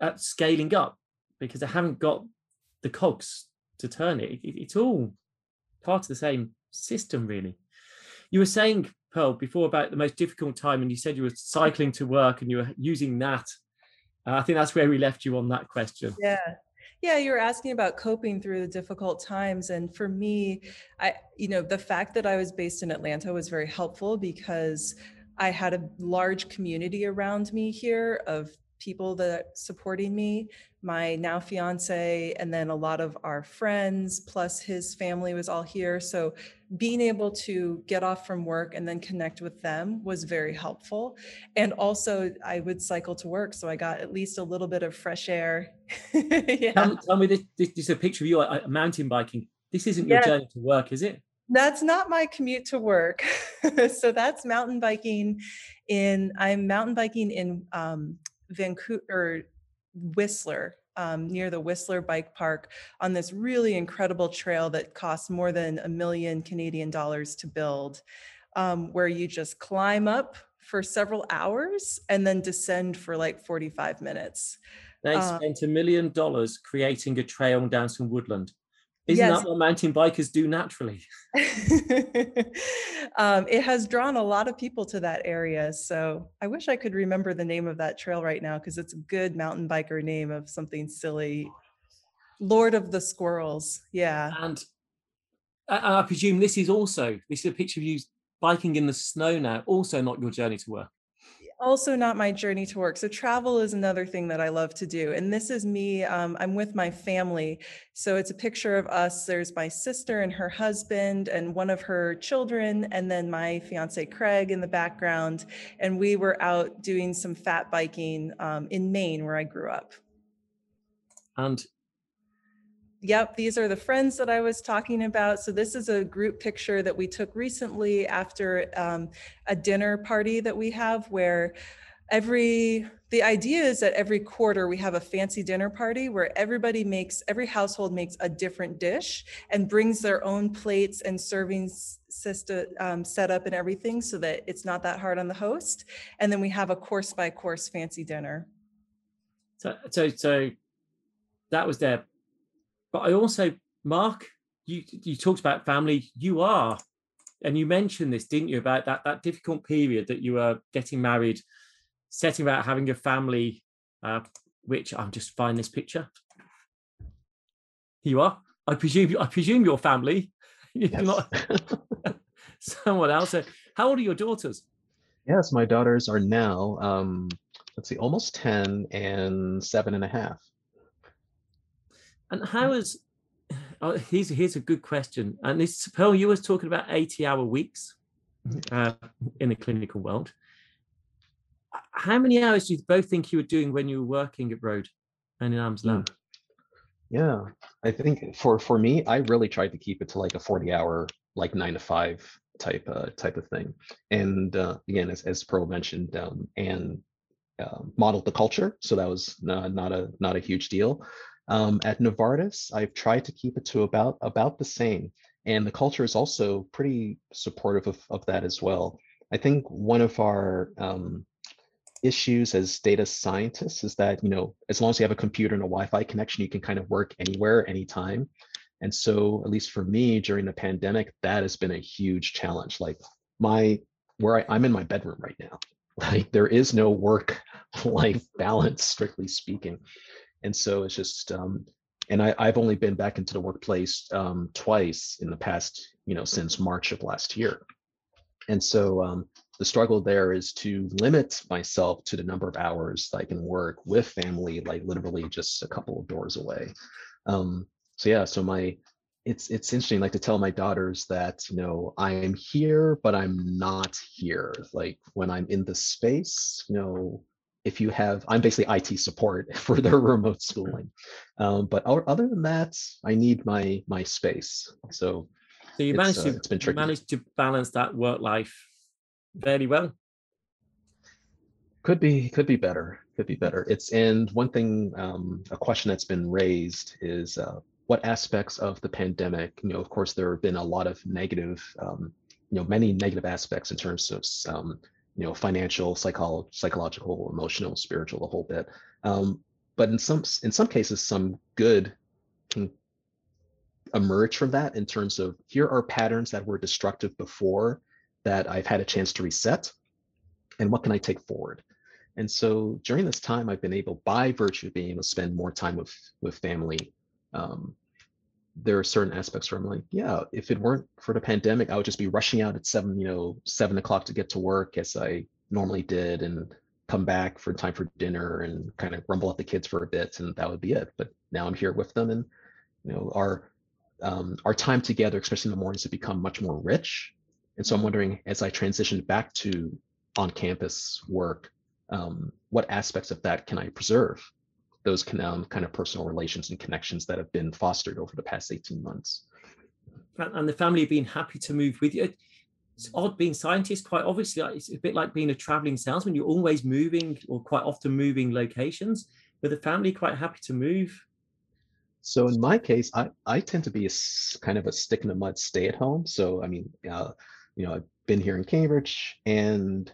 at scaling up because they haven't got the cogs to turn it. It- It's all part of the same system, really. You were saying, Pearl, before about the most difficult time, and you said you were cycling to work and you were using that. Uh, I think that's where we left you on that question. Yeah. Yeah, you were asking about coping through the difficult times. And for me, I, you know, the fact that I was based in Atlanta was very helpful because I had a large community around me here of people that supporting me my now fiance and then a lot of our friends plus his family was all here. So being able to get off from work and then connect with them was very helpful. And also i would cycle to work so i got at least a little bit of fresh air. Yeah. tell, tell, me this, this, this, is a picture of you uh, mountain biking. This isn't your yeah. journey to work is it? That's not my commute to work. So that's mountain biking in i'm mountain biking in um, vancouver Whistler um, near the Whistler Bike Park on this really incredible trail that costs more than a million Canadian dollars to build, um, where you just climb up for several hours and then descend for like 45 minutes. They um, spent a million dollars creating a trail down some woodland. Isn't yes. that what mountain bikers do naturally? um, it has drawn a lot of people to that area. So I wish I could remember the name of that trail right now because it's a good mountain biker name of something silly. Lord of the Squirrels. Yeah. And I, I presume this is also, this is a picture of you biking in the snow now, also not your journey to work also not my journey to work. So travel is another thing that I love to do. And this is me, um, I'm with my family. So it's a picture of us. There's my sister and her husband and one of her children, and then my fiance Craig in the background. And we were out doing some fat biking um, in Maine, where I grew up. And Yep, these are the friends that I was talking about. So this is a group picture that we took recently after um, a dinner party that we have where every the idea is that every quarter we have a fancy dinner party where everybody makes every household makes a different dish and brings their own plates and serving system um, set up and everything so that it's not that hard on the host and then we have a course by course fancy dinner so so so that was their but I also, Mark, you you talked about family. You are, and you mentioned this, didn't you, about that that difficult period that you were getting married, setting about having a family. Uh, which I'm just find this picture. Here you are. I presume I presume your family. Yes. not someone else. How old are your daughters? Yes, my daughters are now um, let's see, almost 10 and seven and a half. And how is oh, here's here's a good question. And this Pearl, you was talking about 80 hour weeks mm-hmm. uh, in the clinical world. How many hours do you both think you were doing when you were working at Broad and in Anne's Lab? Yeah, I think for for me, I really tried to keep it to like a 40 hour, like nine to five type uh, type of thing. And uh, again, as, as Pearl mentioned, um, and uh, modeled the culture, so that was not, not a not a huge deal. Um, at Novartis, I've tried to keep it to about about the same, and the culture is also pretty supportive of, of that as well. I think one of our um, issues as data scientists is that you know as long as you have a computer and a Wi-Fi connection, you can kind of work anywhere, anytime. And so, at least for me during the pandemic, that has been a huge challenge. Like my where I, I'm in my bedroom right now, like there is no work-life balance, strictly speaking and so it's just um, and I, I've only been back into the workplace um, twice in the past, you know, since March of last year. And so um, the struggle there is to limit myself to the number of hours I can work with family, like literally just a couple of doors away. Um, so yeah, so my it's it's interesting, like to tell my daughters that you know I am here, but I'm not here. Like when I'm in the space, you know, if you have, I'm basically IT support for their remote schooling. Um, but other than that, I need my my space. So, so you managed uh, to it's been tricky. managed to balance that work life very well. Could be could be better. Could be better. It's and one thing, um, a question that's been raised is uh, what aspects of the pandemic. You know, of course, there have been a lot of negative, um, you know, many negative aspects in terms of um, you know financial psycholo- psychological emotional spiritual the whole bit. Um, but in some in some cases some good can emerge from that in terms of here are patterns that were destructive before that i've had a chance to reset and what can i take forward? And so during this time i've been able by virtue of being able to spend more time with with family um, there are certain aspects where I'm like, yeah, if it weren't for the pandemic, I would just be rushing out at seven, you know, seven o'clock to get to work as I normally did, and come back for time for dinner and kind of grumble at the kids for a bit, and that would be it. But now I'm here with them, and you know, our um, our time together, especially in the mornings, have become much more rich. And so I'm wondering, as I transition back to on-campus work, um, what aspects of that can I preserve? Those can, um, kind of personal relations and connections that have been fostered over the past 18 months. And the family have been happy to move with you. It's odd being scientists, quite obviously, it's a bit like being a traveling salesman. You're always moving or quite often moving locations. But the family quite happy to move so in my case, I, I tend to be a kind of a stick in the mud stay at home. So, I mean, uh, you know, I've been here in Cambridge and,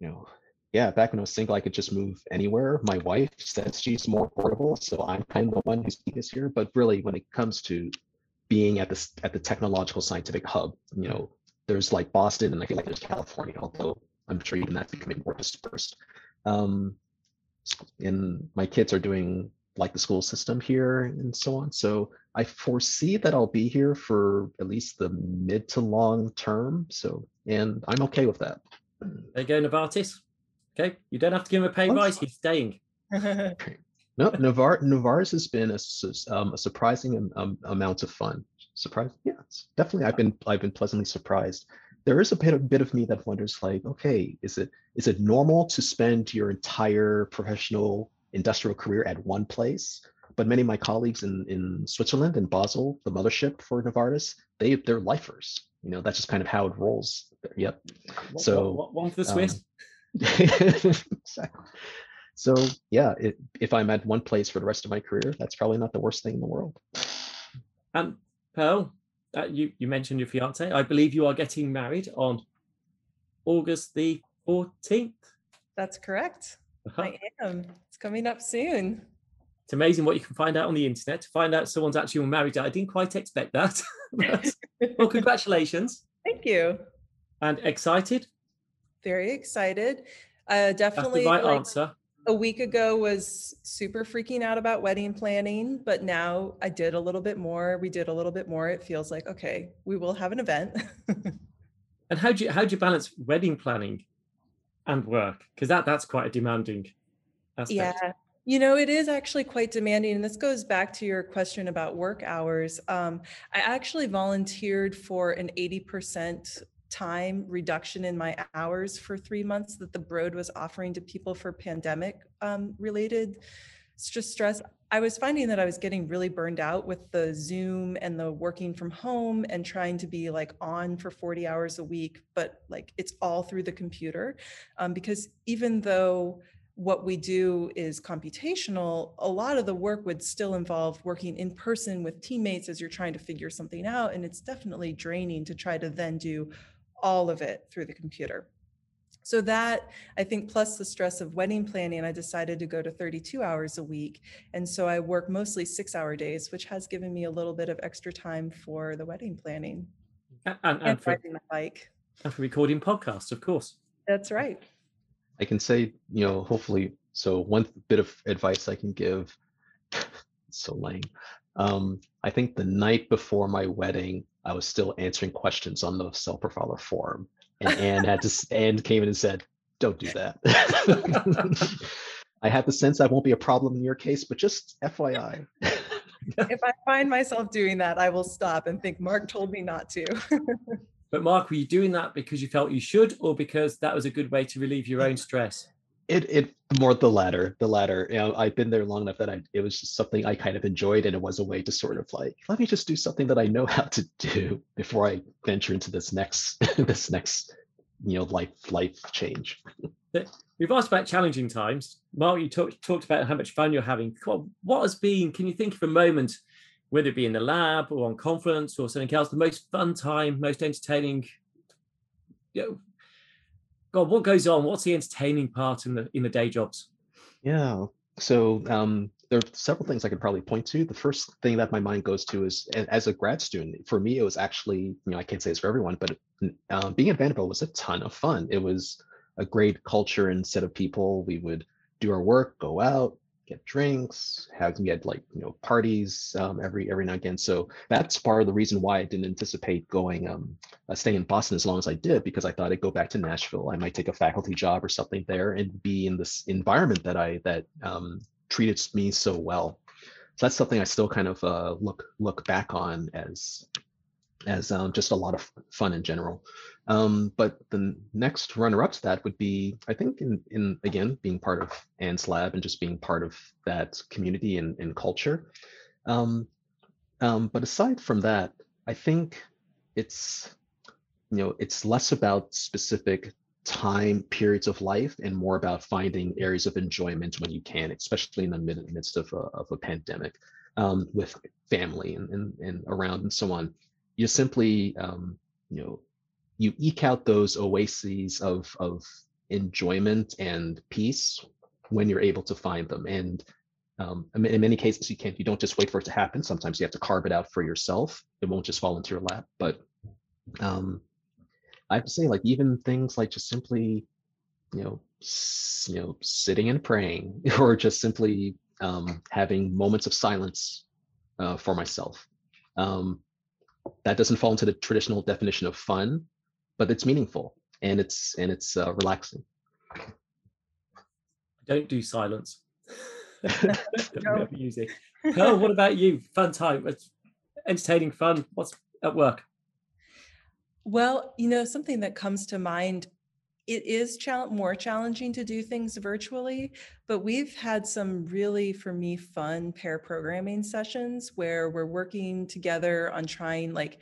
you know, yeah, back when I was single, I could just move anywhere. My wife says she's more portable, so I'm kind of the one who's this here. But really, when it comes to being at this at the technological scientific hub, you know, there's like Boston and I feel like there's California, although I'm sure even that's becoming more dispersed. Um, and my kids are doing like the school system here and so on. So I foresee that I'll be here for at least the mid to long term. So, and I'm okay with that. There you Novartis. Okay, you don't have to give him a pay rise. He's staying. no, Navar Novartis has been a, um, a surprising um, amount of fun. Surprise, yeah, definitely. I've been I've been pleasantly surprised. There is a bit, a bit of me that wonders, like, okay, is it is it normal to spend your entire professional industrial career at one place. But many of my colleagues in, in Switzerland and Basel, the mothership for Novartis, they they're lifers. You know, that's just kind of how it rolls. Yep. So one for the Swiss. Um, so yeah, it, if I'm at one place for the rest of my career, that's probably not the worst thing in the world. And Pearl, uh, you you mentioned your fiance. I believe you are getting married on August the 14th. That's correct. Uh-huh. I am. It's coming up soon. It's amazing what you can find out on the internet to find out someone's actually married. I didn't quite expect that. well, congratulations. Thank you. And excited? Very excited. Uh, definitely. That's the right like, answer. A week ago was super freaking out about wedding planning, but now I did a little bit more. We did a little bit more. It feels like okay, we will have an event. and how do you how do you balance wedding planning and work because that that's quite a demanding aspect. yeah you know it is actually quite demanding and this goes back to your question about work hours um, i actually volunteered for an 80% time reduction in my hours for three months that the broad was offering to people for pandemic um, related stress i was finding that i was getting really burned out with the zoom and the working from home and trying to be like on for 40 hours a week but like it's all through the computer um, because even though what we do is computational a lot of the work would still involve working in person with teammates as you're trying to figure something out and it's definitely draining to try to then do all of it through the computer so that I think plus the stress of wedding planning, I decided to go to 32 hours a week. And so I work mostly six hour days, which has given me a little bit of extra time for the wedding planning. And, and, and for, riding my bike. And for recording podcasts, of course. That's right. I can say, you know, hopefully, so one bit of advice I can give, so lame. Um, I think the night before my wedding, I was still answering questions on the Cell Profiler forum and Anne had to Anne came in and said, "Don't do that." I have the sense that won't be a problem in your case, but just FYI. if I find myself doing that, I will stop and think Mark told me not to. but Mark, were you doing that because you felt you should, or because that was a good way to relieve your own stress? It it more the latter, the latter. You know, I've been there long enough that I it was just something I kind of enjoyed, and it was a way to sort of like let me just do something that I know how to do before I venture into this next this next you know life life change. We've asked about challenging times. Mark, you talked talked about how much fun you're having. What has been? Can you think of a moment, whether it be in the lab or on conference or something else, the most fun time, most entertaining? You know, God, what goes on? What's the entertaining part in the in the day jobs? Yeah. So um, there are several things I could probably point to. The first thing that my mind goes to is, as a grad student, for me, it was actually, you know, I can't say it's for everyone, but uh, being at Vanderbilt was a ton of fun. It was a great culture and set of people. We would do our work, go out, get drinks, have we had like you know parties um, every every now and again. So that's part of the reason why I didn't anticipate going um uh, staying in Boston as long as I did because I thought I'd go back to Nashville. I might take a faculty job or something there and be in this environment that I that um, treated me so well. So that's something I still kind of uh, look look back on as as um, just a lot of fun in general. Um, but the next runner-up to that would be, I think, in, in again being part of Anne's lab and just being part of that community and, and culture. Um, um, but aside from that, I think it's you know it's less about specific time periods of life and more about finding areas of enjoyment when you can, especially in the midst of a, of a pandemic um, with family and, and, and around and so on. You simply um, you know you eke out those oases of of enjoyment and peace when you're able to find them. And um, in many cases you can't you don't just wait for it to happen. Sometimes you have to carve it out for yourself. It won't just fall into your lap. But um, i have to say like even things like just simply you know s- you know sitting and praying or just simply um, having moments of silence uh, for myself. Um, that doesn't fall into the traditional definition of fun but it's meaningful and it's and it's uh, relaxing. Don't do silence. don't No. never use it. Pearl, what about you? Fun time, it's entertaining, fun. What's at work? Well, you know, something that comes to mind, it is more challenging to do things virtually, but we've had some really, for me, fun pair programming sessions where we're working together on trying, like,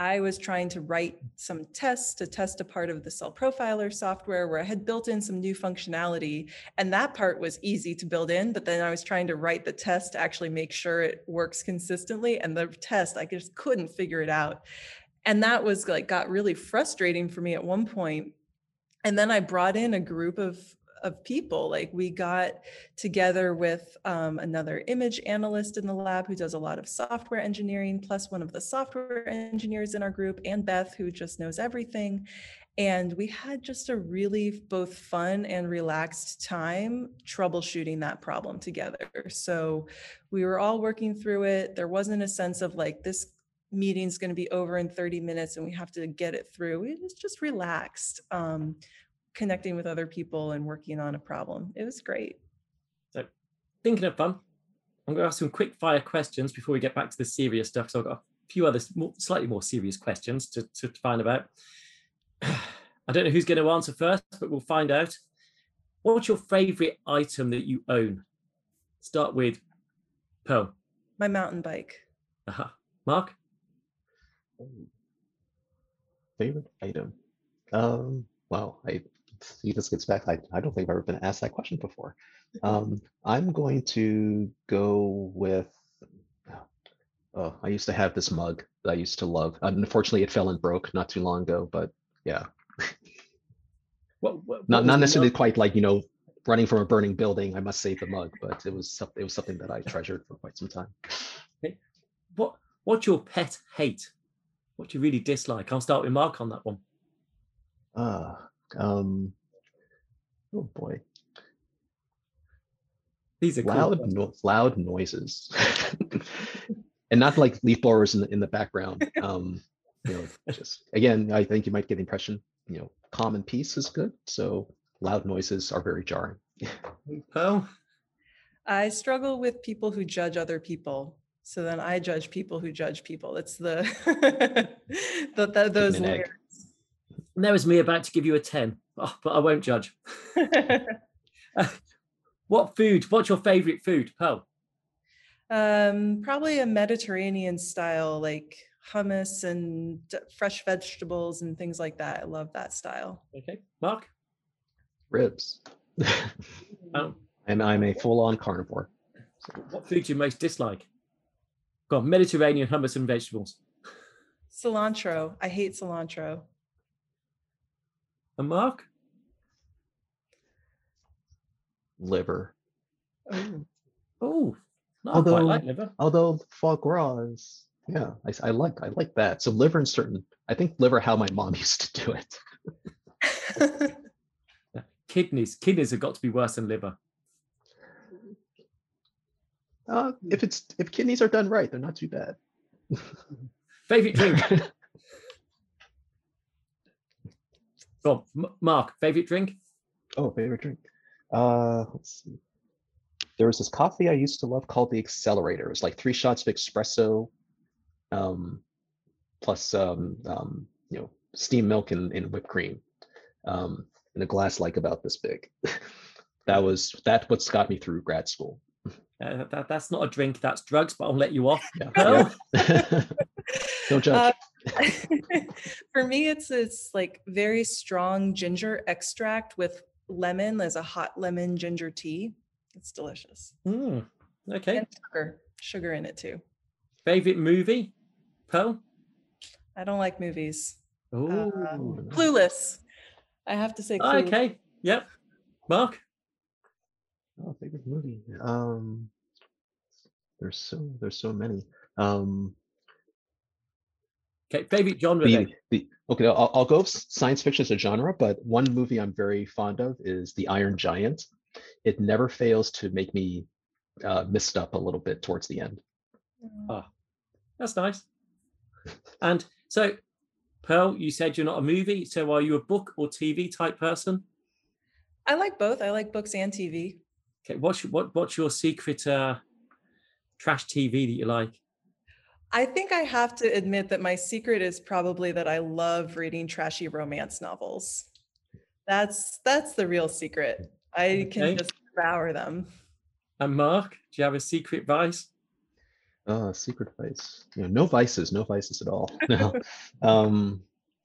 I was trying to write some tests to test a part of the Cell Profiler software where I had built in some new functionality. And that part was easy to build in, but then I was trying to write the test to actually make sure it works consistently. And the test, I just couldn't figure it out and that was like got really frustrating for me at one point and then i brought in a group of of people like we got together with um, another image analyst in the lab who does a lot of software engineering plus one of the software engineers in our group and beth who just knows everything and we had just a really both fun and relaxed time troubleshooting that problem together. So we were all working through it. There wasn't a sense of like this meeting's going to be over in 30 minutes and we have to get it through. It was just relaxed, um, connecting with other people and working on a problem. It was great. So, thinking of fun, I'm going to ask some quick fire questions before we get back to the serious stuff. So I've got a few other more, slightly more serious questions to, to find about. I don't know who's going to answer first, but we'll find out. What's your favorite item that you own? Start with Pearl. My mountain bike. Aha. Mark? Favorite item? Um, wow, I see this gets back. I, I don't think I've ever been asked that question before. Um, I'm going to go with. Oh, I used to have this mug that I used to love. Unfortunately, it fell and broke not too long ago. But yeah, What, what, not what not necessarily quite like you know running from a burning building. I must save the mug, but it was it was something that I treasured for quite some time. What, what's your pet hate? What do you really dislike? I'll start with Mark on that one. Ah, um, oh boy, These are loud questions. no- loud noises, and not like leaf blowers in the in the background. Um, you know, just again, I think you might get the impression. You know, calm and peace is good. So loud noises are very jarring. Pearl? I struggle with people who judge other people. So then I judge people who judge people. It's the, the, the those an layers. And there was me about to give you a 10, oh, but I won't judge. What food? What's your favorite food? Pearl? um, probably a Mediterranean style, like hummus and fresh vegetables and things like that. I love that style. Okay. Mark? Ribs. Um, and I'm a full-on carnivore. what food do you most dislike? Go on, Mediterranean hummus and vegetables. Cilantro. I hate cilantro. And Mark? Liver. Oh, no, I quite Although- like liver. Although foie gras is, yeah, I like I like that. So liver and certain, I think liver how my mom used to do it. Kidneys. Kidneys have got to be worse than liver. Uh, if it's if kidneys are done right, they're not too bad. Favorite drink? Go on, M- Mark. Favorite drink? Oh, favorite drink. Uh, let's see. There was this coffee I used to love called the Accelerator. It was like three shots of espresso, um, plus um, um, you know, steamed milk and, and whipped cream, um, in a glass like about this big. that was that what's got me through grad school. Uh, that, that's not a drink. That's drugs. But I'll let you off. Yeah. Yeah. Don't judge. Uh, for me, it's it's like very strong ginger extract with lemon. There's a hot lemon ginger tea. It's delicious. Mm, okay. And sugar, sugar in it too. Favorite movie? Pearl? I don't like movies. Oh. Ooh, nice. Clueless. I have to say. Clueless. okay. Yep. Mark? Oh, favorite movie. Um, there's so there's so many. Um, Okay. Favorite genre the, the okay, I'll, I'll go s- science fiction as a genre, but one movie I'm very fond of is The Iron Giant. It never fails to make me uh, mist up a little bit towards the end. Mm. That's nice. And so, Pearl, you said you're not a movie. So, are you a book or TV type person? I like both. I like books and TV. Okay. What's your, what What's your secret uh, trash TV that you like? I think I have to admit that my secret is probably that I love reading trashy romance novels. That's that's the real secret. I can Okay. just devour them. And Mark, do you have a secret vice? Uh, secret vice. You know, no vices, no vices at all. No. um,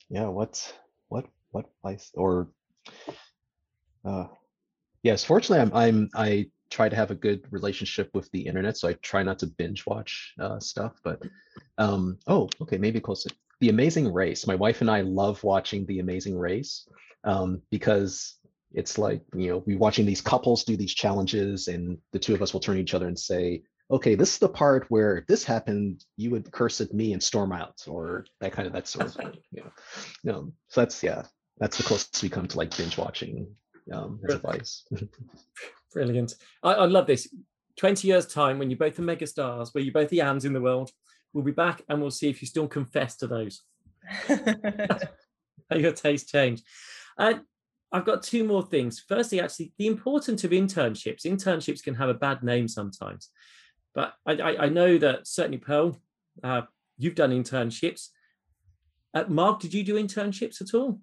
yeah. What? What? What vice? Or, uh, yes. Fortunately, I'm. I'm. I try to have a good relationship with the internet, so I try not to binge watch uh, stuff. But, um, oh, okay, maybe close. The Amazing Race. My wife and I love watching The Amazing Race um, because it's like you know we watching these couples do these challenges, and the two of us will turn to each other and say, okay, this is the part where if this happened, you would curse at me and storm out, or that kind of that sort of thing. You know, you know, so that's yeah, that's the closest we come to like binge watching um, as a. Brilliant. I, I love this. 20 years' time, when you're both the mega stars, where you're both the Annes in the world, we'll be back and we'll see if you still confess to those. How your taste change. Uh, I've got two more things. Firstly, actually, the importance of internships. Internships can have a bad name sometimes, but I, I, I know that certainly, Pearl, uh, you've done internships. Uh, Mark, did you do internships at all?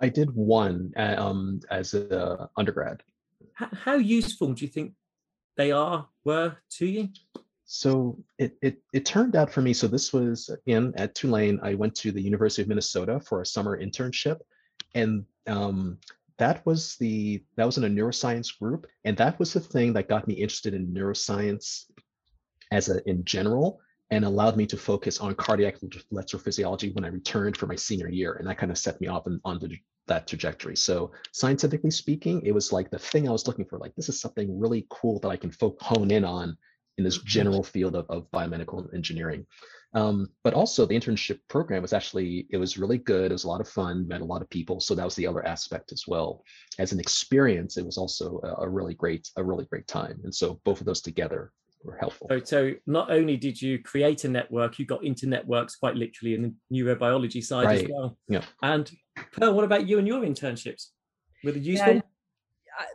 I did one uh, um, as a undergrad. How, how useful do you think they are were to you? So it, it it turned out for me. So this was in at Tulane. I went to the University of Minnesota for a summer internship, and um, that was the that was in a neuroscience group, and that was the thing that got me interested in neuroscience as a in general, and allowed me to focus on cardiac electrophysiology when I returned for my senior year, and that kind of set me off on, on the, that trajectory. So scientifically speaking, it was like the thing I was looking for. Like this is something really cool that I can fo- hone in on in this general field of, of biomedical engineering. Um, but also the internship program was actually, it was really good. It was a lot of fun, met a lot of people. So that was the other aspect as well. As an experience, it was also a, a really great, a really great time. And so both of those together were helpful. So, so not only did you create a network, you got into networks quite literally in the neurobiology side as well. Yeah. And Pearl, what about you and your internships? Were they useful? I-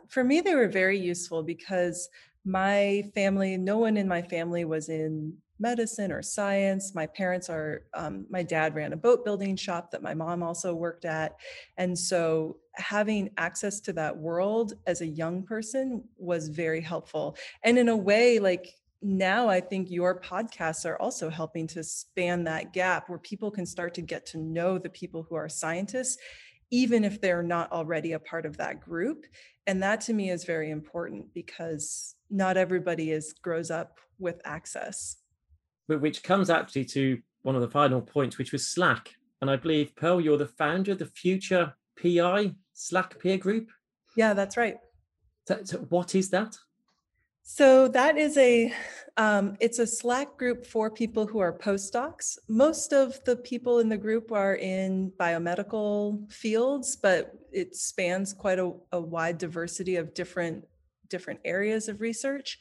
for me they were very useful because my family no one in my family was in medicine or science my parents are um, my dad ran a boat building shop that my mom also worked at and so having access to that world as a young person was very helpful and in a way like now i think your podcasts are also helping to span that gap where people can start to get to know the people who are scientists even if they're not already a part of that group and that to me is very important because not everybody is grows up with access But which comes actually to one of the final points, which was Slack. And I believe, Pearl, you're the founder of the Future PI Slack peer group. yeah that's right So, so what is that? So that is a um, it's a slack group for people who are postdocs. Most of the people in the group are in biomedical fields but it spans quite a, a wide diversity of different different areas of research.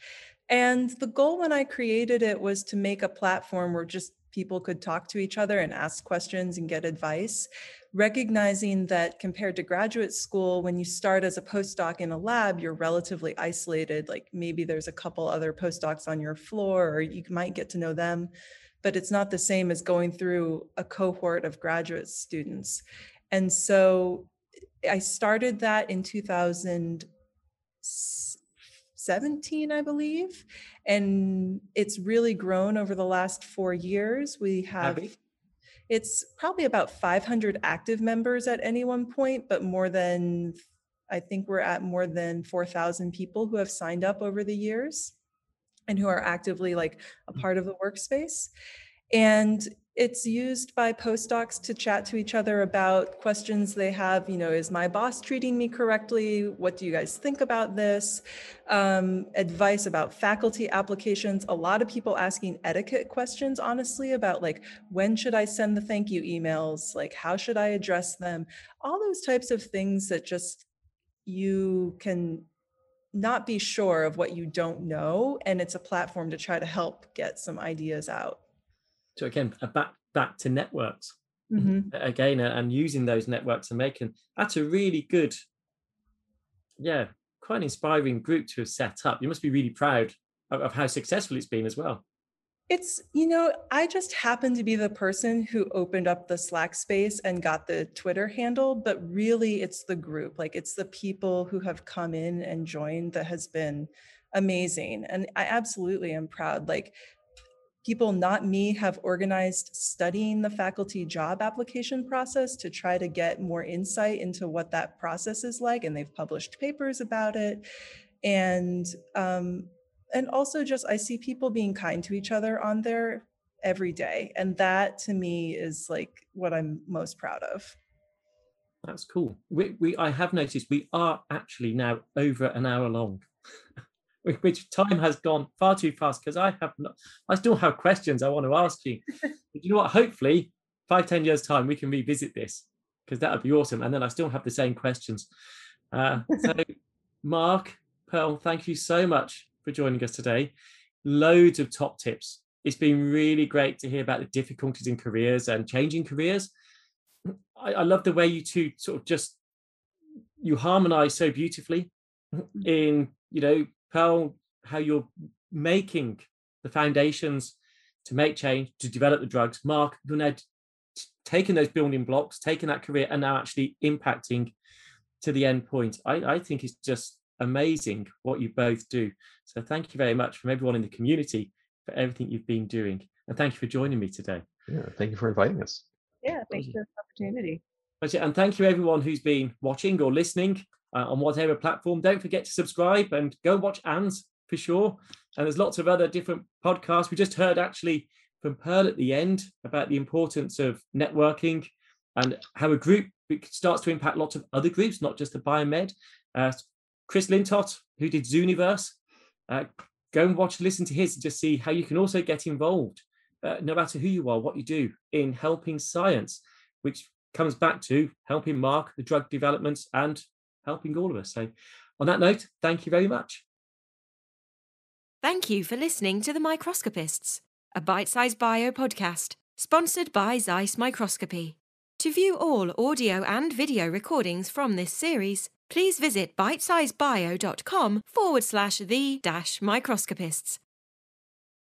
And the goal when I created it was to make a platform where just people could talk to each other and ask questions and get advice, recognizing that compared to graduate school, when you start as a postdoc in a lab, you're relatively isolated. Like maybe there's a couple other postdocs on your floor, or you might get to know them, but it's not the same as going through a cohort of graduate students. And so I started that in 2017, I believe. And it's really grown over the last four years. We have, it's probably about 500 active members at any one point, but more than, I think we're at more than 4,000 people who have signed up over the years and who are actively like a mm. part of the workspace. And it's used by postdocs to chat to each other about questions they have. You know, is my boss treating me correctly? What do you guys think about this? Um, advice about faculty applications. A lot of people asking etiquette questions, honestly, about like when should I send the thank you emails? Like, how should I address them? All those types of things that just you can not be sure of what you don't know. And it's a platform to try to help get some ideas out. So again, a back back to networks Mhm. again, uh, and using those networks and making that's a really good, yeah, quite an inspiring group to have set up. You must be really proud of, of how successful it's been as well. It's, you know, I just happened to be the person who opened up the Slack space and got the Twitter handle, but really it's the group. Like it's the people who have come in and joined that has been amazing. And I absolutely am proud. Like people, not me, have organized studying the faculty job application process to try to get more insight into what that process is like. And they've published papers about it. And um, and also just I see people being kind to each other on there every day. And that to me is like what I'm most proud of. That's cool. We, we I have noticed we are actually now over an hour long, which time has gone far too fast because I have not, I still have questions I want to ask you. But you know what? Hopefully, five ten years time we can revisit this because that would be awesome. And then I still have the same questions. Uh, so, Mark Pearl, thank you so much for joining us today. Loads of top tips. It's been really great to hear about the difficulties in careers and changing careers. I, I love the way you two sort of just you harmonize so beautifully in you know Pearl, how you're making the foundations to make change to develop the drugs. Mark, you're now t- taking those building blocks, taking that career, and now actually impacting to the end point. I, I think it's just amazing what you both do. So thank you very much from everyone in the community for everything you've been doing, and thank you for joining me today. Yeah, thank you for inviting us. Yeah, thank you for the opportunity. That's it. And thank you everyone who's been watching or listening uh, on whatever platform. Don't forget to subscribe and go watch Anne's for sure. And there's lots of other different podcasts. We just heard actually from Pearl at the end about the importance of networking and how a group starts to impact lots of other groups, not just the biomed. Uh, Chris Lintott, who did Zooniverse, uh, go and watch, listen to his, and just see how you can also get involved, uh, no matter who you are, what you do, in helping science, which comes back to helping Mark, the drug developments, and helping all of us. So, on that note, thank you very much. Thank you for listening to The Microscopists, a Bitesize Bio podcast sponsored by Zeiss Microscopy. To view all audio and video recordings from this series, please visit bitesizebio.com forward slash the dash microscopists.